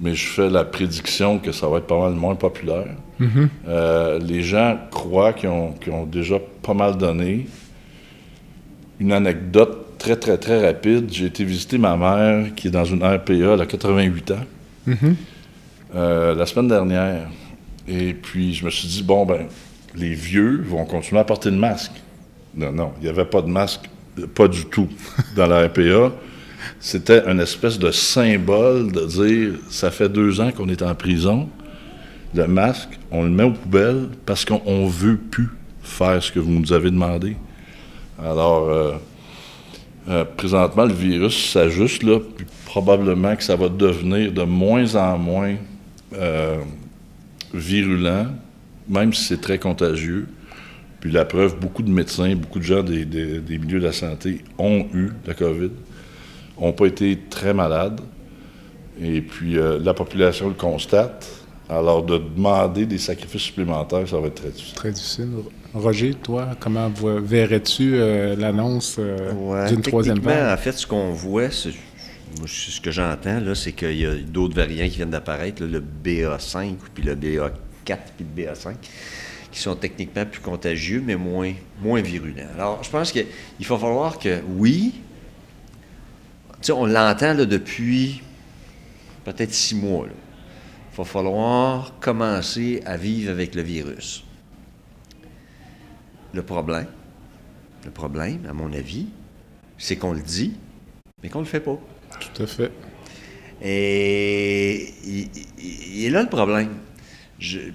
mais je fais la prédiction que ça va être pas mal moins populaire. Mm-hmm. Euh, les gens croient qu'ils ont, déjà pas mal donné. Une anecdote très, très, très rapide. J'ai été visiter ma mère qui est dans une RPA, elle a 88 ans, mm-hmm. euh, la semaine dernière. Et puis, je me suis dit, bon, ben, les vieux vont continuer à porter le masque. Non, non, il n'y avait pas de masque, pas du tout, dans la RPA c'était une espèce de symbole de dire ça fait deux ans qu'on est en prison, le masque, on le met aux poubelles parce qu'on ne veut plus faire ce que vous nous avez demandé. Alors, euh, euh, présentement, le virus s'ajuste, là, puis probablement que ça va devenir de moins en moins euh, virulent, même si c'est très contagieux. Puis la preuve, beaucoup de médecins, beaucoup de gens des, des milieux de la santé ont eu la COVID n'ont pas été très malades. Et puis, euh, la population le constate. Alors, de demander des sacrifices supplémentaires, ça va être très difficile. Très difficile. Roger, toi, comment verrais-tu euh, l'annonce euh, d'une troisième vague? En fait, ce qu'on voit, ce que j'entends, c'est qu'il y a d'autres variants qui viennent d'apparaître, le BA5, puis le BA4, puis le BA5, qui sont techniquement plus contagieux, mais moins, moins virulents. Alors, je pense qu'il va falloir que, oui, on l'entend depuis peut-être six mois. Il va falloir commencer à vivre avec le virus. Le problème, le problème, à mon avis, c'est qu'on le dit, mais qu'on ne le fait pas. Tout à fait. Et il, est là le problème.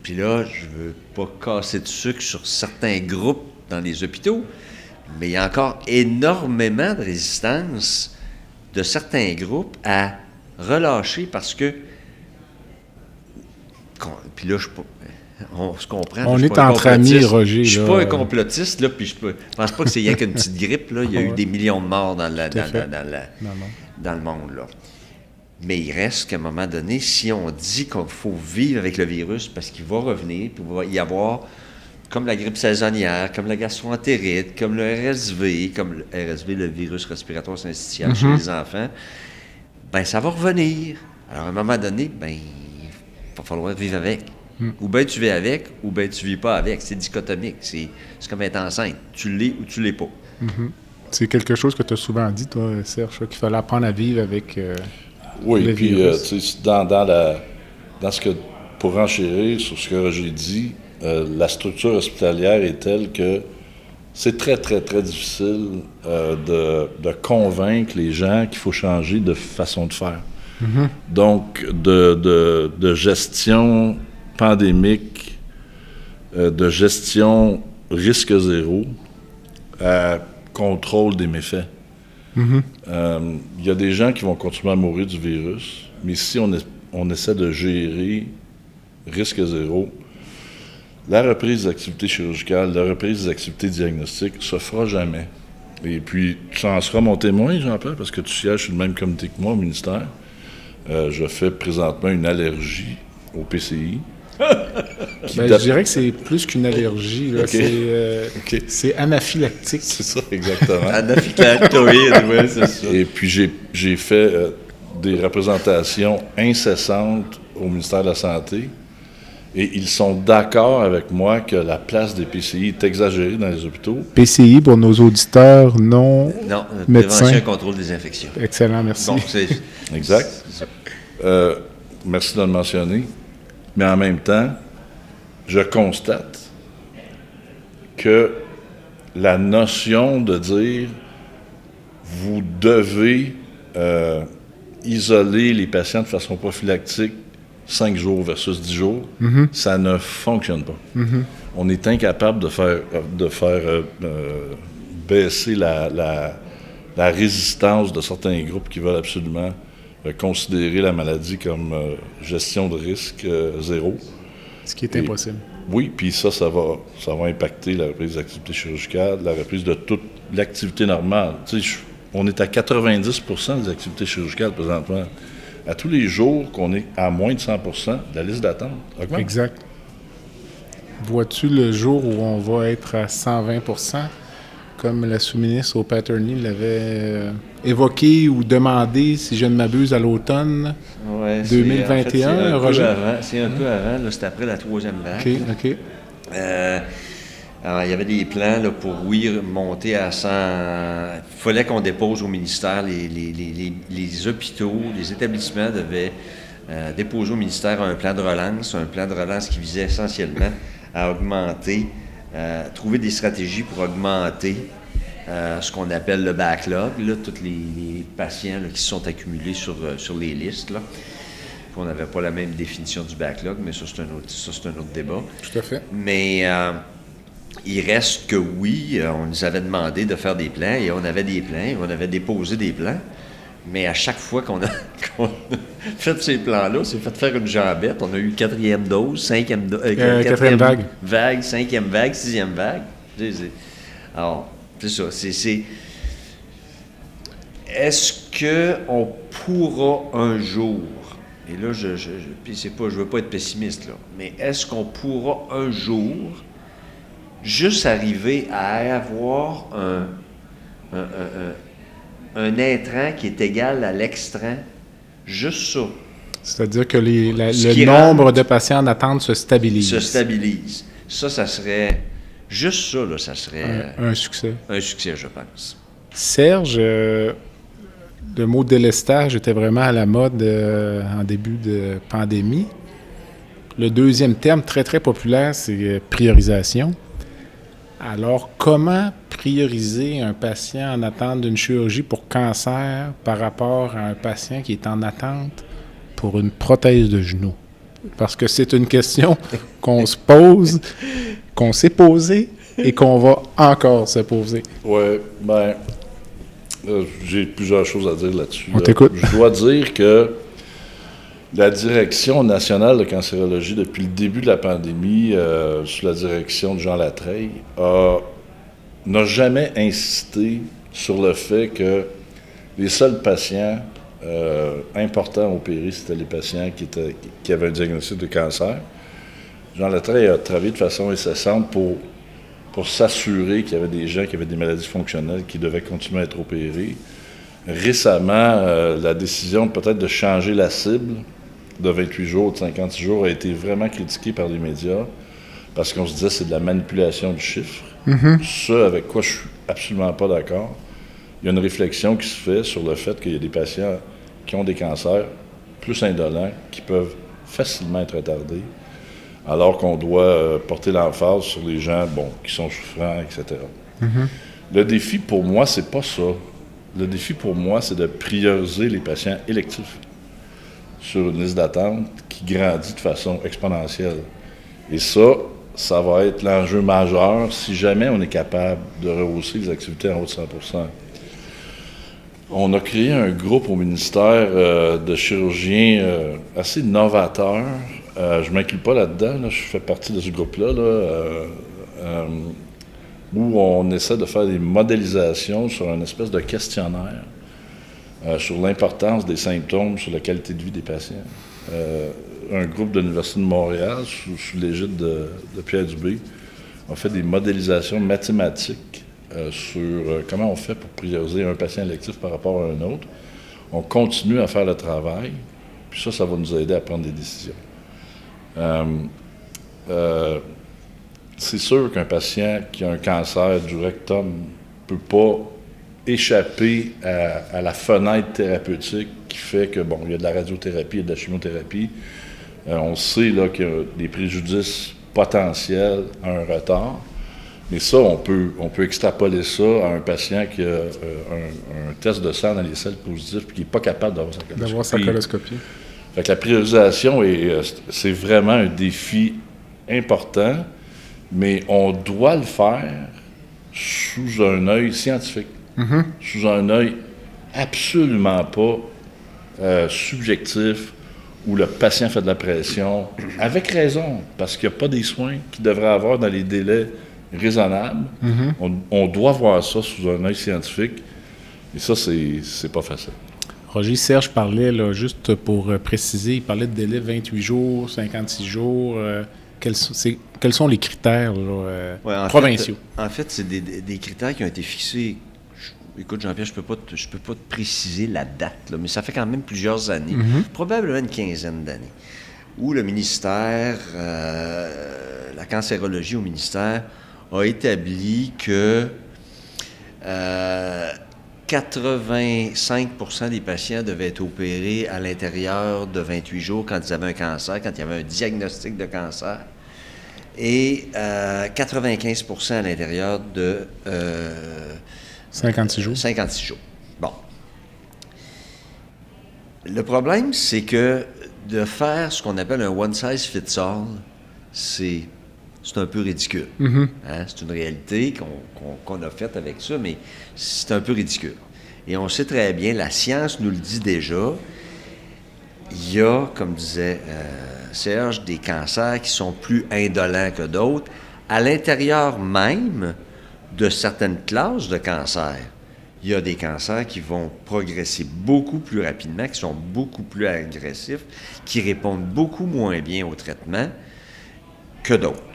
Puis là, je ne veux pas casser de sucre sur certains groupes dans les hôpitaux, mais il y a encore énormément de résistance de certains groupes à relâcher parce que. Puis là, je on se comprend. On est entre amis, Roger. Je suis pas un complotiste, là, puis je ne pense pas que c'est rien qu'une petite grippe. Là. Il y a <laughs> eu des millions de morts dans, la, dans, dans, le monde. Là. Mais il reste qu'à un moment donné, si on dit qu'il faut vivre avec le virus parce qu'il va revenir, puis il va y avoir comme la grippe saisonnière, comme la gastroentérite, comme le RSV, comme le RSV, le virus respiratoire syncytial chez mhm. les enfants, ben ça va revenir. Alors, à un moment donné, ben il va falloir vivre avec. Hmm. Ou bien tu vis avec, ou bien tu vis pas avec. C'est dichotomique. C'est comme être enceinte. Tu l'es ou tu l'es pas. Mhm. C'est quelque chose que tu as souvent dit, toi, Serge, qu'il fallait apprendre à vivre avec euh, oui, le puis, euh, dans, dans, la, dans ce que, pour enchérir sur ce que j'ai dit, euh, la structure hospitalière est telle que c'est très, très, très difficile euh, de, convaincre les gens qu'il faut changer de façon de faire. Mm-hmm. Donc, de, gestion pandémique, euh, de gestion risque zéro, à contrôle des méfaits. Mm-hmm. Il y a des gens qui vont continuer à mourir du virus, mais si on, on essaie de gérer risque zéro, la reprise des activités chirurgicales, la reprise des activités diagnostiques se fera jamais. Et puis, tu en seras mon témoin, Jean-Pierre, parce que tu sièges sur le même comité que moi au ministère. Euh, je fais présentement une allergie au PCI. Ben, je dirais que c'est plus qu'une allergie. Euh, c'est anaphylactique. C'est ça, exactement. Anaphylactoïde, oui, c'est ça. Et puis, j'ai fait euh, des représentations incessantes au ministère de la Santé et ils sont d'accord avec moi que la place des PCI est exagérée dans les hôpitaux. PCI, pour nos auditeurs non, non euh, médecins. Prévention et contrôle des infections. Excellent, merci. exact. Euh, merci de le mentionner. Mais en même temps, je constate que la notion de dire vous devez euh, isoler les patients de façon prophylactique 5 jours versus 10 jours, Mhm. ça ne fonctionne pas. On est incapable de faire, de faire euh, euh, baisser la, la- la résistance de certains groupes qui veulent absolument considérer la maladie comme euh, gestion de risque euh, zéro. Ce qui est Et- impossible. Oui, puis ça, ça va, ça va impacter la reprise des activités chirurgicales, la reprise de toute l'activité normale. Tu sais, je- on est à 90% des activités chirurgicales présentement. À tous les jours qu'on est à moins de 100 la liste d'attente augmente. Exact. Vois-tu le jour où on va être à 120% comme la sous-ministre au Paterny l'avait euh, évoqué ou demandé, si je ne m'abuse, à l'automne? Ouais, c'est- 2021, en fait, c'est un peu Roger? avant- C'est un peu avant, là, c'est après la troisième vague. OK, OK. Euh, alors, il y avait des plans là, pour, oui, monter à 100. Il fallait qu'on dépose au ministère, les, les- les- les- les hôpitaux, les établissements devaient euh, déposer au ministère un plan de relance, un plan de relance qui visait essentiellement à augmenter, euh, trouver des stratégies pour augmenter euh, ce qu'on appelle le backlog, là, tous les, les patients là, qui se sont accumulés sur, euh, sur les listes. Là. Puis on n'avait pas la même définition du backlog, mais ça, c'est un autre, ça, c'est un autre débat. Tout à fait. Mais euh, il reste que oui, on nous avait demandé de faire des plans et on avait des plans, et on avait déposé des plans. Mais à chaque fois qu'on a, <laughs> qu'on a fait ces plans-là, c'est fait faire une jambette. On a eu quatrième dose, cinquième, do- euh, quatrième vague. vague, cinquième vague, sixième vague. Alors, c'est ça. C'est, Est-ce qu'on pourra un jour, et là, je, je, je- pas, je veux pas être pessimiste, là, mais est-ce qu'on pourra un jour juste arriver à avoir un, un, un- un- intrant qui est égal à l'extrant, juste ça, C'est-à-dire que les- la- le nombre rentre de patients en attente se stabilise. se stabilise. Ça, ça serait, juste ça, là, ça serait un, un succès. un succès, je pense. Serge, euh, le mot délestage était vraiment à la mode euh, en début de pandémie. Le deuxième terme très très populaire, c'est euh, priorisation. Alors, comment prioriser un patient en attente d'une chirurgie pour cancer par rapport à un patient qui est en attente pour une prothèse de genou? Parce que c'est une question qu'on se pose, qu'on s'est posée et qu'on va encore se poser. Oui, ben, euh, j'ai plusieurs choses à dire là-dessus. On là. t'écoute. Je dois dire que la Direction nationale de cancérologie, depuis le début de la pandémie, euh, sous la direction de Jean Latreille, a- n'a jamais insisté sur le fait que les seuls patients euh, importants opérés, c'était les patients qui, étaient, qui avaient un diagnostic de cancer. Jean Latreille a travaillé de façon incessante pour pour s'assurer qu'il y avait des gens qui avaient des maladies fonctionnelles qui devaient continuer à être opérés. Récemment, euh, la décision peut-être de changer la cible de 28 jours, de 56 jours, a été vraiment critiquée par les médias parce qu'on se disait que c'est de la manipulation du chiffre. Ce avec quoi je suis absolument pas d'accord. Il y a une réflexion qui se fait sur le fait qu'il y a des patients qui ont des cancers plus indolents qui peuvent facilement être retardés alors qu'on doit euh, porter l'emphase sur les gens bon, qui sont souffrants, etc. Le défi pour moi, c'est pas ça. Le défi pour moi, c'est de prioriser les patients électifs sur une liste d'attente qui grandit de façon exponentielle. Et ça, ça va être l'enjeu majeur si jamais on est capable de rehausser les activités en haut de 100 On a créé un groupe au ministère euh, de chirurgiens euh, assez novateurs. Euh, je ne m'inclus pas là-dedans, là, je fais partie de ce groupe-là, là, où on essaie de faire des modélisations sur une espèce de questionnaire sur l'importance des symptômes sur la qualité de vie des patients. Un groupe de l'Université de Montréal, sous, sous l'égide de, de Pierre Dubé, a fait des modélisations mathématiques euh, sur euh, comment on fait pour prioriser un patient électif par rapport à un autre. On continue à faire le travail, puis ça, ça va nous aider à prendre des décisions. Euh, c'est sûr qu'un patient qui a un cancer du rectum ne peut pas échapper à, la fenêtre thérapeutique qui fait que, bon, il y a de la radiothérapie, a de la chimiothérapie. On sait là, qu'il y a des préjudices potentiels à un retard. Mais ça, on peut, on peut extrapoler ça à un patient qui a euh, un, un test de sang dans les selles positives et qui n'est pas capable d'avoir sa D'avoir sa coloscopie. coloscopie. Fait que la priorisation, est, euh, c'est vraiment un défi important, mais on doit le faire sous un œil scientifique, sous un œil absolument pas euh, subjectif, où le patient fait de la pression, avec raison, parce qu'il n'y a pas des soins qu'il devrait avoir dans les délais raisonnables. on, on doit voir ça sous un œil scientifique, et ça, c'est, c'est pas facile. Roger Serge parlait, là, juste pour euh, préciser, il parlait de délai 28 jours, 56 jours. euh, quels, sont, c'est- quels sont les critères là, euh, Ouais, en provinciaux? Fait, en fait, c'est des, des critères qui ont été fixés. Je- écoute, Jean-Pierre, je peux pas te- je peux pas te préciser la date, là, mais ça fait quand même plusieurs années, probablement une quinzaine d'années, où le ministère, euh, la cancérologie au ministère, a établi que euh, 85% des patients devaient être opérés à l'intérieur de 28 jours quand ils avaient un cancer, quand il y avait un diagnostic de cancer et euh, 95% à l'intérieur de euh, 56 jours? 56 jours. Bon. Le problème, c'est que de faire ce qu'on appelle un one size fits all, c'est c'est un peu ridicule. Hein? C'est une réalité qu'on a faite avec ça, mais c'est un peu ridicule. Et on sait très bien, la science nous le dit déjà, il y a, comme disait euh, Serge, des cancers qui sont plus indolents que d'autres. À l'intérieur même de certaines classes de cancers, il y a des cancers qui vont progresser beaucoup plus rapidement, qui sont beaucoup plus agressifs, qui répondent beaucoup moins bien au traitement que d'autres.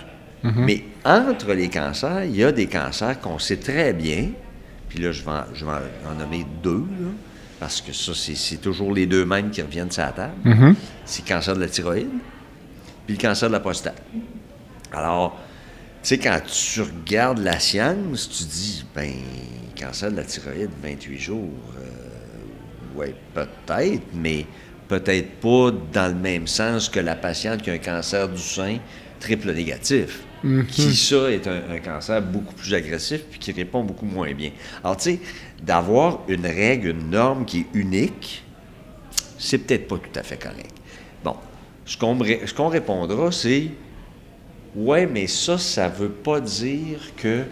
Mais entre les cancers, il y a des cancers qu'on sait très bien, puis là, je vais en, je vais en- en nommer deux, là, parce que ça, c'est toujours les deux mêmes qui reviennent sur la table. C'est le cancer de la thyroïde, puis le cancer de la prostate. Alors, tu sais, quand tu regardes la science, tu dis, ben, cancer de la thyroïde, 28 jours, oui, peut-être, mais peut-être pas dans le même sens que la patiente qui a un cancer du sein triple négatif. Qui, ça, est un, un cancer beaucoup plus agressif puis qui répond beaucoup moins bien. Alors, tu sais, d'avoir une règle, une norme qui est unique, c'est peut-être pas tout à fait correct. Bon, qu'on ce qu'on répondra, c'est Ouais, mais ça, ça veut pas dire que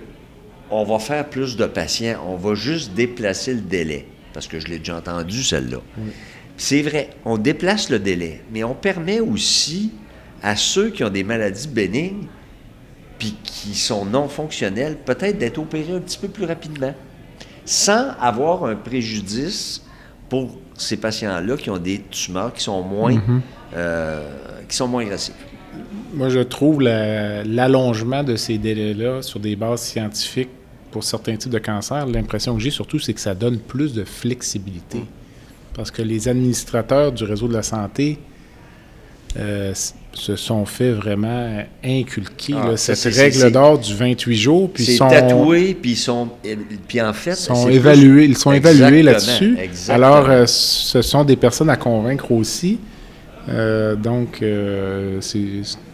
on va faire plus de patients, on va juste déplacer le délai. Parce que je l'ai déjà entendu, celle-là. C'est vrai, on déplace le délai, mais on permet aussi à ceux qui ont des maladies bénignes puis qui sont non fonctionnels, peut-être d'être opérés un petit peu plus rapidement, sans avoir un préjudice pour ces patients-là qui ont des tumeurs qui sont moins, euh, qui sont moins agressives. Moi, je trouve la- l'allongement de ces délais-là sur des bases scientifiques pour certains types de cancers, l'impression que j'ai surtout, c'est que ça donne plus de flexibilité. Parce que les administrateurs du réseau de la santé euh, se sont fait vraiment inculquer Ah, là, cette règle d'or du 28 jours. Puis sont, tatoué, puis ils sont, puis en fait, sont plus- évalués, ils sont évalués là-dessus. Alors, euh, ce sont des personnes à convaincre aussi. Euh, donc, euh, c'est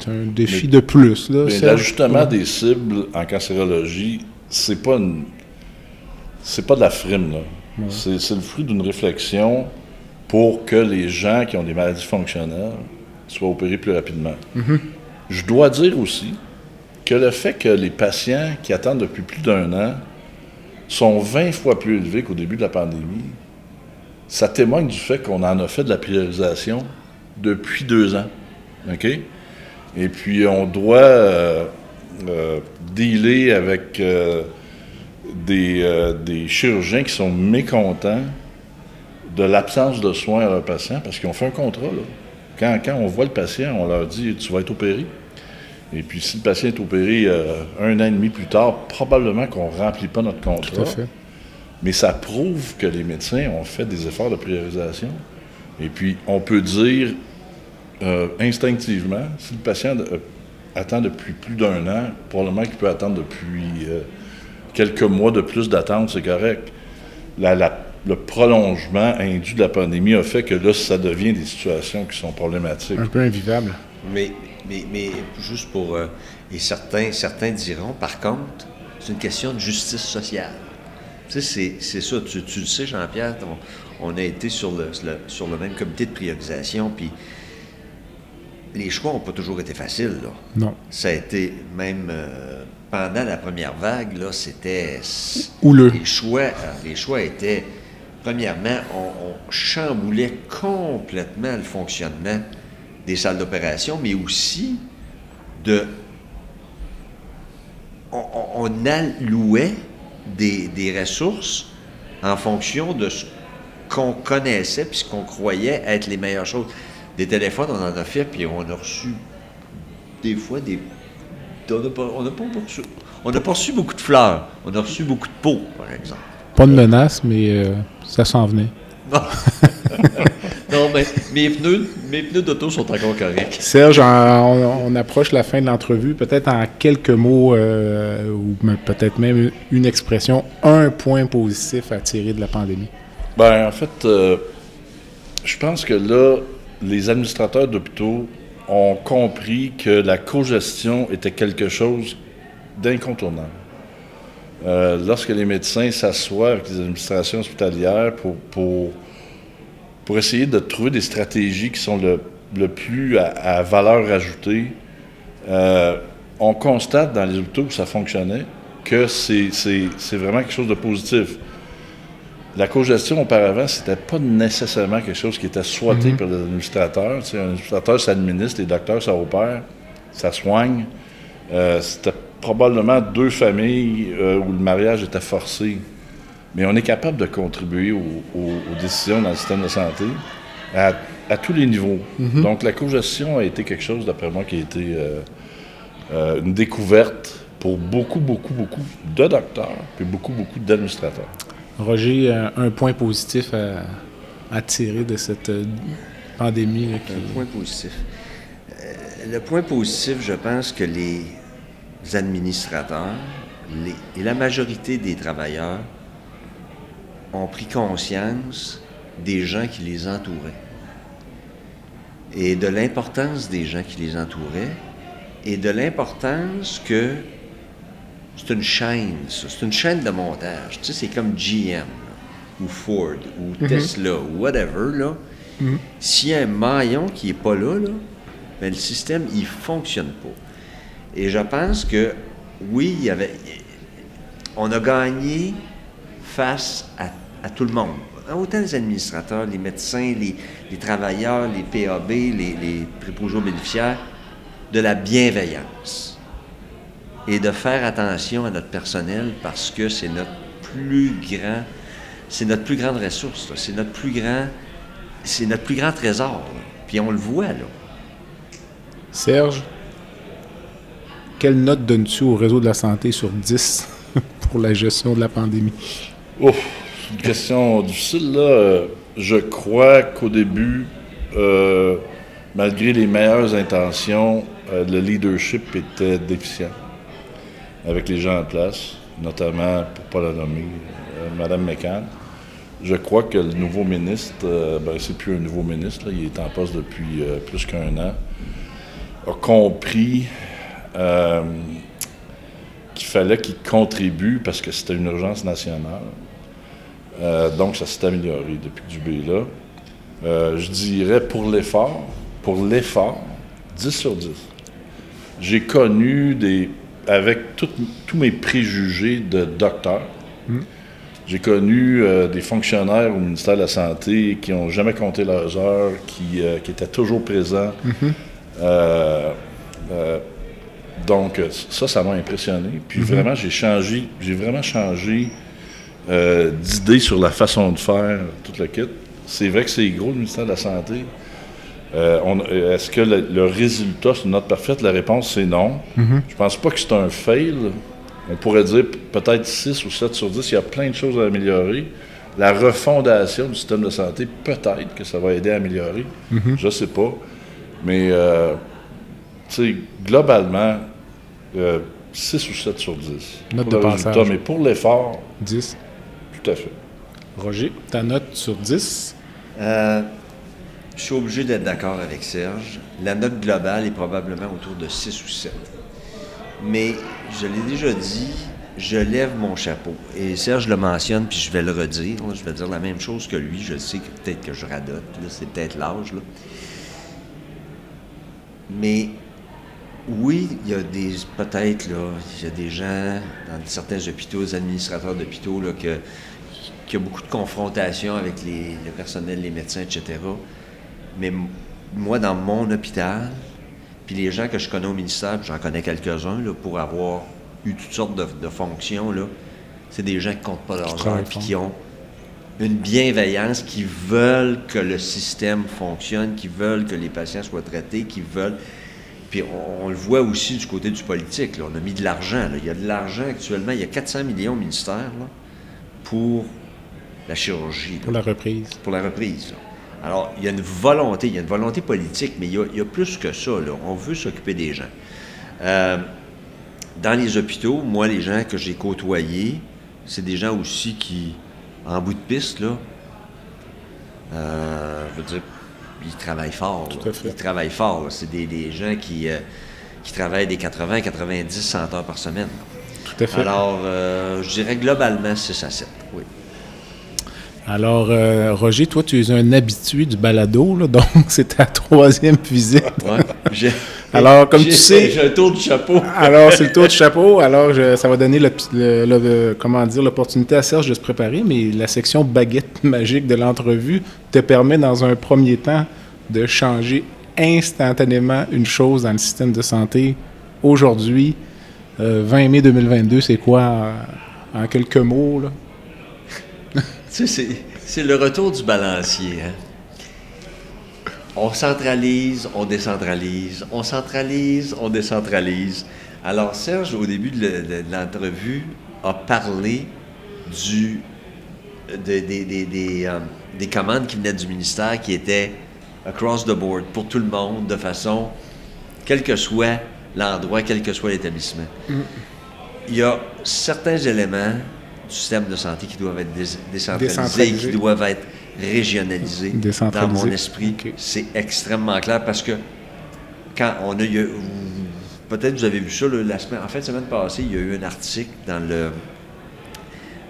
un défi Mais- de plus. L'ajustement des cibles en cancérologie, c'est pas une, c'est pas de la frime là. C'est, c'est le fruit d'une réflexion pour que les gens qui ont des maladies fonctionnelles soient opérés plus rapidement. Je dois dire aussi que le fait que les patients qui attendent depuis plus d'un an sont 20 fois plus élevés qu'au début de la pandémie, ça témoigne du fait qu'on en a fait de la priorisation depuis deux ans. OK? Et puis, on doit euh, euh, dealer avec euh, des, chirurgiens qui sont mécontents de l'absence de soins à leurs patients parce qu'ils ont fait un contrat. là. Quand, quand on voit le patient, on leur dit Tu vas être opéré. Et puis, si le patient est opéré euh, un an et demi plus tard, probablement qu'on ne remplit pas notre contrat. Tout à fait. Mais ça prouve que les médecins ont fait des efforts de priorisation. Et puis, on peut dire euh, instinctivement, si le patient euh, attend depuis plus d'un an, probablement qu'il peut attendre depuis quelques mois de plus d'attente, c'est correct. La- la- le prolongement induit de la pandémie a fait que là, ça devient des situations qui sont problématiques. Un peu invivable. Mais, mais, mais juste pour. euh, et certains, certains diront, par contre, c'est une question de justice sociale. Tu sais, c'est ça. Tu, le sais, Jean-Pierre, on, a été sur le, sur le même comité de priorisation, puis les choix n'ont pas toujours été faciles. Là. Non. Ça a été même euh, pendant la première vague, là, c'était. Houleux. Les choix, euh, les choix étaient. Premièrement, on, chamboulait complètement le fonctionnement des salles d'opération, mais aussi. On, allouait des, ressources en fonction de ce qu'on connaissait puis ce qu'on croyait être les meilleures choses. Des téléphones, on en a fait, puis on a reçu des fois des. On n'a pas, reçu. Beaucoup de fleurs. On a reçu beaucoup de peaux, par exemple. Pas de menaces, mais euh, ça s'en venait. <laughs> Non. mais mes pneus, mes pneus d'auto sont encore corrects. Serge, on, approche la fin de l'entrevue. Peut-être en quelques mots, euh, ou peut-être même une expression, un point positif à tirer de la pandémie. Ben, en fait, euh, je pense que là, les administrateurs d'hôpitaux ont compris que la co-gestion était quelque chose d'incontournable. Euh, lorsque les médecins s'assoient avec les administrations hospitalières pour, pour, pour, essayer de trouver des stratégies qui sont le, le plus à, valeur ajoutée, euh, on constate dans les hôpitaux où ça fonctionnait que c'est vraiment quelque chose de positif. La co-gestion, auparavant, c'était pas nécessairement quelque chose qui était souhaité mhm. par les administrateurs. un administrateur s'administre, les docteurs s'opèrent, ça soigne. Euh, c'était probablement deux familles euh, où le mariage était forcé. Mais on est capable de contribuer aux, décisions dans le système de santé à, tous les niveaux. Mhm. Donc, la co-gestion a été quelque chose, d'après moi, qui a été euh, une découverte pour beaucoup, beaucoup, beaucoup de docteurs et beaucoup, beaucoup d'administrateurs. Roger, un, point positif à, tirer de cette euh, pandémie. Un point positif. Euh, le point positif, je pense que les administrateurs et la majorité des travailleurs ont pris conscience des gens qui les entouraient et de l'importance des gens qui les entouraient et de l'importance que c'est une chaîne, C'est une chaîne de montage. Tu sais, c'est comme GM, ou Ford, ou mhm. Tesla, ou whatever, là. Mhm. S'il y a un maillon qui n'est pas là, là ben, le système, il ne fonctionne pas. Et je pense que, oui. On a gagné face à, tout le monde. Autant les administrateurs, les médecins, les, travailleurs, les PAB, les, les préposés bénéficiaires, de la bienveillance et de faire attention à notre personnel parce que c'est notre plus grand, c'est notre plus grande ressource, c'est notre plus grand, c'est notre plus grand trésor. Puis on le voit là. Serge, quelle note donnes-tu au réseau de la santé sur 10 <laughs> pour la gestion de la pandémie? C'est une question difficile là. Je crois qu'au début, euh, malgré les meilleures intentions, euh, le leadership était déficient avec les gens en place, notamment, pour ne pas la nommer, euh, Mme McCann. Je crois que le nouveau ministre, ben, c'est plus un nouveau ministre, il est en poste depuis plus qu'un an, a compris qu'il fallait qu'il contribue parce que c'était une urgence nationale. donc, ça s'est amélioré depuis que Dubé est là. je dirais pour l'effort, pour l'effort, 10 sur 10. J'ai connu des avec tous mes préjugés de docteur, hmm. j'ai connu euh, des fonctionnaires au ministère de la Santé qui n'ont jamais compté leurs heures, qui, euh, étaient toujours présents. Hmm. Euh, donc, ça, ça m'a impressionné. Puis hmm. vraiment, j'ai changé, j'ai vraiment changé d'idée sur la façon de faire tout le kit. C'est vrai que c'est gros, le ministère de la Santé. Euh, euh, est-ce que le, résultat, c'est une note parfaite? La réponse, c'est non. Mhm. Je pense pas que c'est un fail. On pourrait dire peut-être 6 ou 7 sur 10. Il y a plein de choses à améliorer. La refondation du système de santé, peut-être que ça va aider à améliorer. Mhm. Je ne sais pas. Mais, euh, sais, globalement, 6 ou 7 sur 10. Note de résultat, mais pour l'effort... 10. Tout à fait. Roger, ta note sur 10? Je suis obligé d'être d'accord avec Serge. La note globale est probablement autour de 6 ou 7. Mais je l'ai déjà dit, je lève mon chapeau. Et Serge le mentionne, puis je vais le redire. je vais dire la même chose que lui. Je sais que peut-être que je radote. là, C'est peut-être l'âge. Mais oui, il y a des. Peut-être, là, il y a des gens dans certains hôpitaux, des administrateurs d'hôpitaux, là, que, qui a beaucoup de confrontations avec les, le personnel, les médecins, etc. Mais moi, dans mon hôpital, puis les gens que je connais au ministère, puis j'en connais quelques-uns, là, pour avoir eu toutes sortes de, de fonctions, là, c'est des gens qui comptent pas leur heure, puis qui ont une bienveillance, qui veulent que le système fonctionne, qui veulent que les patients soient traités, qui veulent... Puis on, on le voit aussi du côté du politique. là. On a mis de l'argent. Il y a de l'argent actuellement. Il y a 400 millions au ministère là, pour la chirurgie. Pour la reprise. pour la reprise. Alors, il y a une volonté, il y a une volonté politique, mais il y a, il y a plus que ça. là. On veut s'occuper des gens. Euh, dans les hôpitaux, moi, les gens que j'ai côtoyés, c'est des gens aussi qui, en bout de piste, là, euh, je veux dire, ils travaillent fort. Tout là. à fait. Ils travaillent fort. C'est des, des gens qui, euh, qui travaillent des 80, 90, 100 heures par semaine. Tout à fait. Alors, euh, je dirais globalement 6 à 7. Oui. Alors, euh, Roger, toi, tu es un habitué du balado, là, <laughs> donc c'est ta troisième visite. Ouais. Alors, comme tu sais- J'ai un tour de chapeau. <laughs> Alors, c'est le tour de <laughs> chapeau. Alors, je- ça va donner le, le- le- comment dire l'opportunité à Serge de se préparer, mais la section baguette <laughs> magique de l'entrevue te permet, dans un premier temps, de changer instantanément une chose dans le système de santé. Aujourd'hui, euh, 20 mai 2022, c'est quoi en, en quelques mots? Là? Tu sais, c'est, c'est le retour du balancier. Hein? On centralise, on décentralise, on centralise, on décentralise. Alors, Serge, au début de, le- de l'entrevue, a parlé du, de- des- des- des, euh, des commandes qui venaient du ministère qui étaient across the board, pour tout le monde, de façon, quel que soit l'endroit, quel que soit l'établissement. Il y a certains éléments du système de santé qui doivent être Décentralisés. qui doivent être régionalisés. Dans mon esprit, c'est extrêmement clair parce que quand on a eu, peut-être vous avez vu ça là, la semaine, en fin de semaine passée, il y a eu un article dans le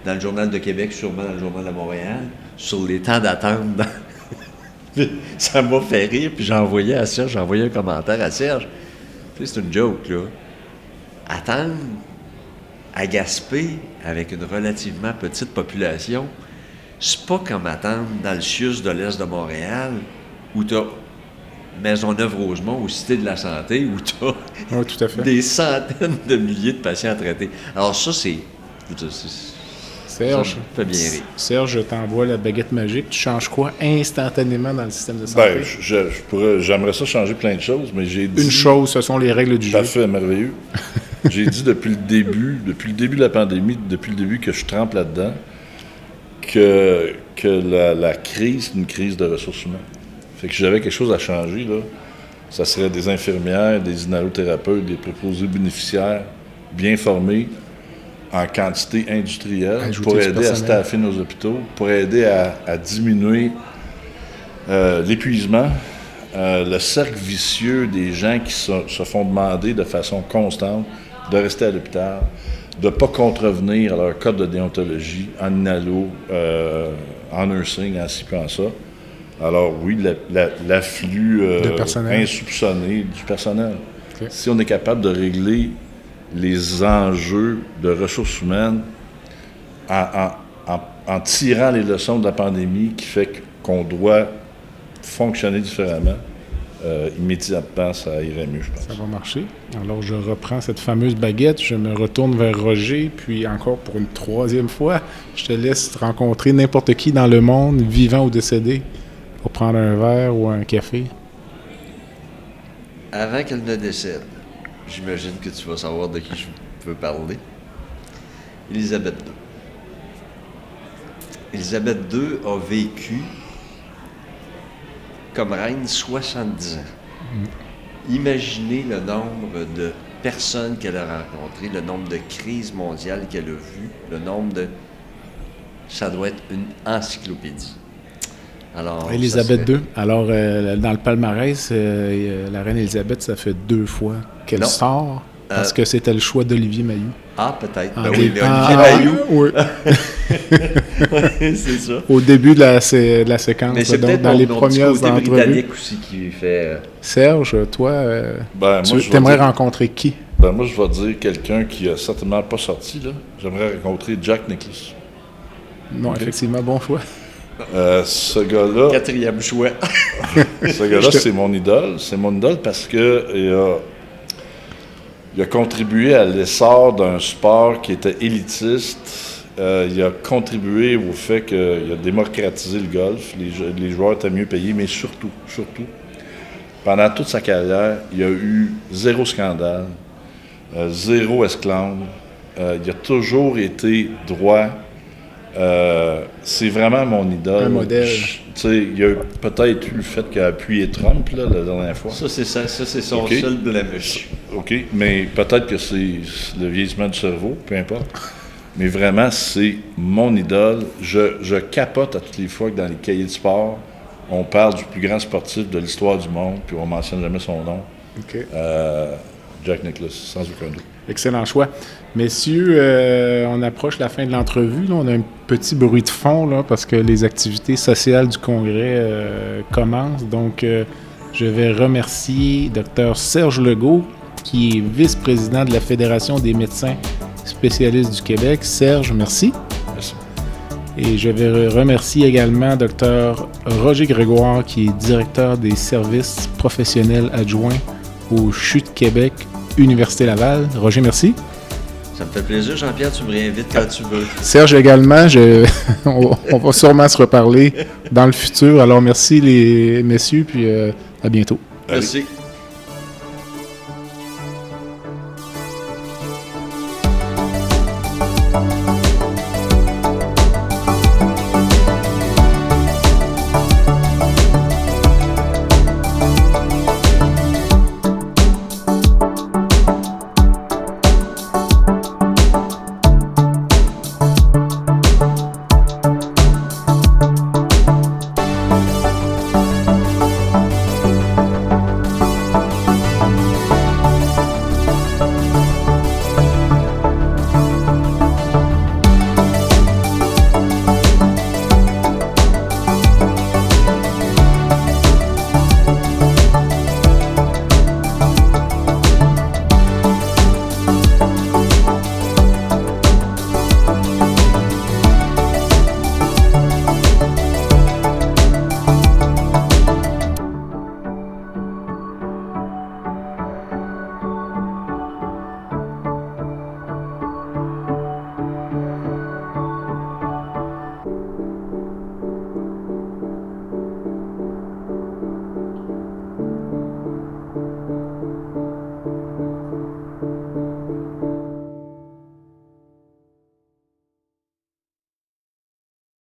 dans le journal de Québec, sûrement dans le journal de Montréal, sur les temps d'attente. dans- <laughs> ça m'a fait rire, puis j'ai envoyé à Serge, j'ai envoyé un commentaire à Serge. C'est une joke, là. Attendre à Gaspé, avec une relativement petite population, c'est pas comme attendre dans le CIUS de l'Est de Montréal, où tu as Maisonneuve-Rosemont, ou Cité de la Santé, où tu as Oui, tout à fait. des centaines de milliers de patients traités. Alors ça, c'est... Serge, ça bien rire. Serge, je t'envoie la baguette magique. Tu changes quoi instantanément dans le système de santé? Ben, je, je- je pourrais, j'aimerais ça changer plein de choses, mais j'ai dit. Une chose, ce sont les règles du jeu. Parfait, merveilleux. <laughs> J'ai dit depuis le début, depuis le début de la pandémie, depuis le début que je trempe là-dedans, que, que la, la crise, c'est une crise de ressources humaines. Fait que si j'avais quelque chose à changer, là, ça serait des infirmières, des inhalothérapeutes, des préposés bénéficiaires bien formés en quantité industrielle Ajouter pour aider à staffer nos hôpitaux, pour aider à, à diminuer euh, l'épuisement, euh, le cercle vicieux des gens qui se, se font demander de façon constante de rester à l'hôpital, de ne pas contrevenir à leur code de déontologie en inhalo, euh, en nursing, en ci, puis en ça. Alors oui, la- la- l'afflux euh, insoupçonné du personnel. Si on est capable de régler les enjeux de ressources humaines en, en- en- en tirant les leçons de la pandémie qui fait qu'on doit fonctionner différemment, euh, immédiatement, ça irait mieux, je pense. Ça va marcher. Alors, je reprends cette fameuse baguette, je me retourne vers Roger, puis encore pour une troisième fois, je te laisse rencontrer n'importe qui dans le monde, vivant ou décédé, pour prendre un verre ou un café. Avant qu'elle ne décède, j'imagine que tu vas savoir de qui je veux parler. Élisabeth II. Élisabeth II a vécu comme reine 70 ans. Imaginez le nombre de personnes qu'elle a rencontrées, le nombre de crises mondiales qu'elle a vues, le nombre de... Ça doit être une encyclopédie. Alors, Élisabeth serait- II. Alors, euh, dans le palmarès, euh, euh, la reine Élisabeth, ça fait deux fois qu'elle sort. Parce que c'était le choix d'Olivier Mailloux. Ah, peut-être. En Ben oui, mais Olivier en- Mailloux, <laughs> oui, <laughs> c'est ça. au début de la, sé- de la séquence, Mais c'est donc peut-être dans mon, les mon petit premières côté entrevues. britannique aussi qui fait... euh, Serge, toi, euh, Ben, tu moi, aimerais dire- rencontrer qui? Ben, moi, je vais dire quelqu'un qui a certainement pas sorti, là. J'aimerais rencontrer Jack Nicklaus. Non, effectivement, bon choix. Euh, ce gars-là, quatrième choix. <laughs> ce gars-là, c'est mon idole. C'est mon idole parce que il a, il a contribué à l'essor d'un sport qui était élitiste. Euh, il a contribué au fait qu'il a démocratisé le golf. Les, jou- les joueurs étaient mieux payés, mais surtout, surtout, pendant toute sa carrière, il y a eu zéro scandale, euh, zéro esclandre. Euh, il a toujours été droit. Euh, c'est vraiment mon idole. Un modèle. Je- Tu sais, il y a peut-être eu le fait qu'il a appuyé Trump là, la dernière fois. Ça, c'est ça, ça c'est son Ok. seul blemish. OK, mais peut-être que c'est le vieillissement du cerveau, peu importe. Mais vraiment, c'est mon idole. Je, je capote à toutes les fois que dans les cahiers de sport, on parle du plus grand sportif de l'histoire du monde, puis on mentionne jamais son nom. OK. Euh, Jack Nicklaus, sans aucun doute. Excellent choix. Messieurs, euh, on approche la fin de l'entrevue. On a un petit bruit de fond là, parce que les activités sociales du Congrès euh, commencent. Donc, euh, je vais remercier Dr Serge Legault, qui est vice-président de la Fédération des médecins spécialistes du Québec. Serge, merci. Merci. Et je vais re- remercier également Dr Roger Grégoire, qui est directeur des services professionnels adjoints au CHU de Québec, Université Laval. Roger, merci. Ça me fait plaisir, Jean-Pierre, tu me réinvites quand tu veux. <laughs> Serge également, je- <laughs> on, on va sûrement se reparler dans le futur. Alors merci les messieurs, puis euh, à bientôt. Merci.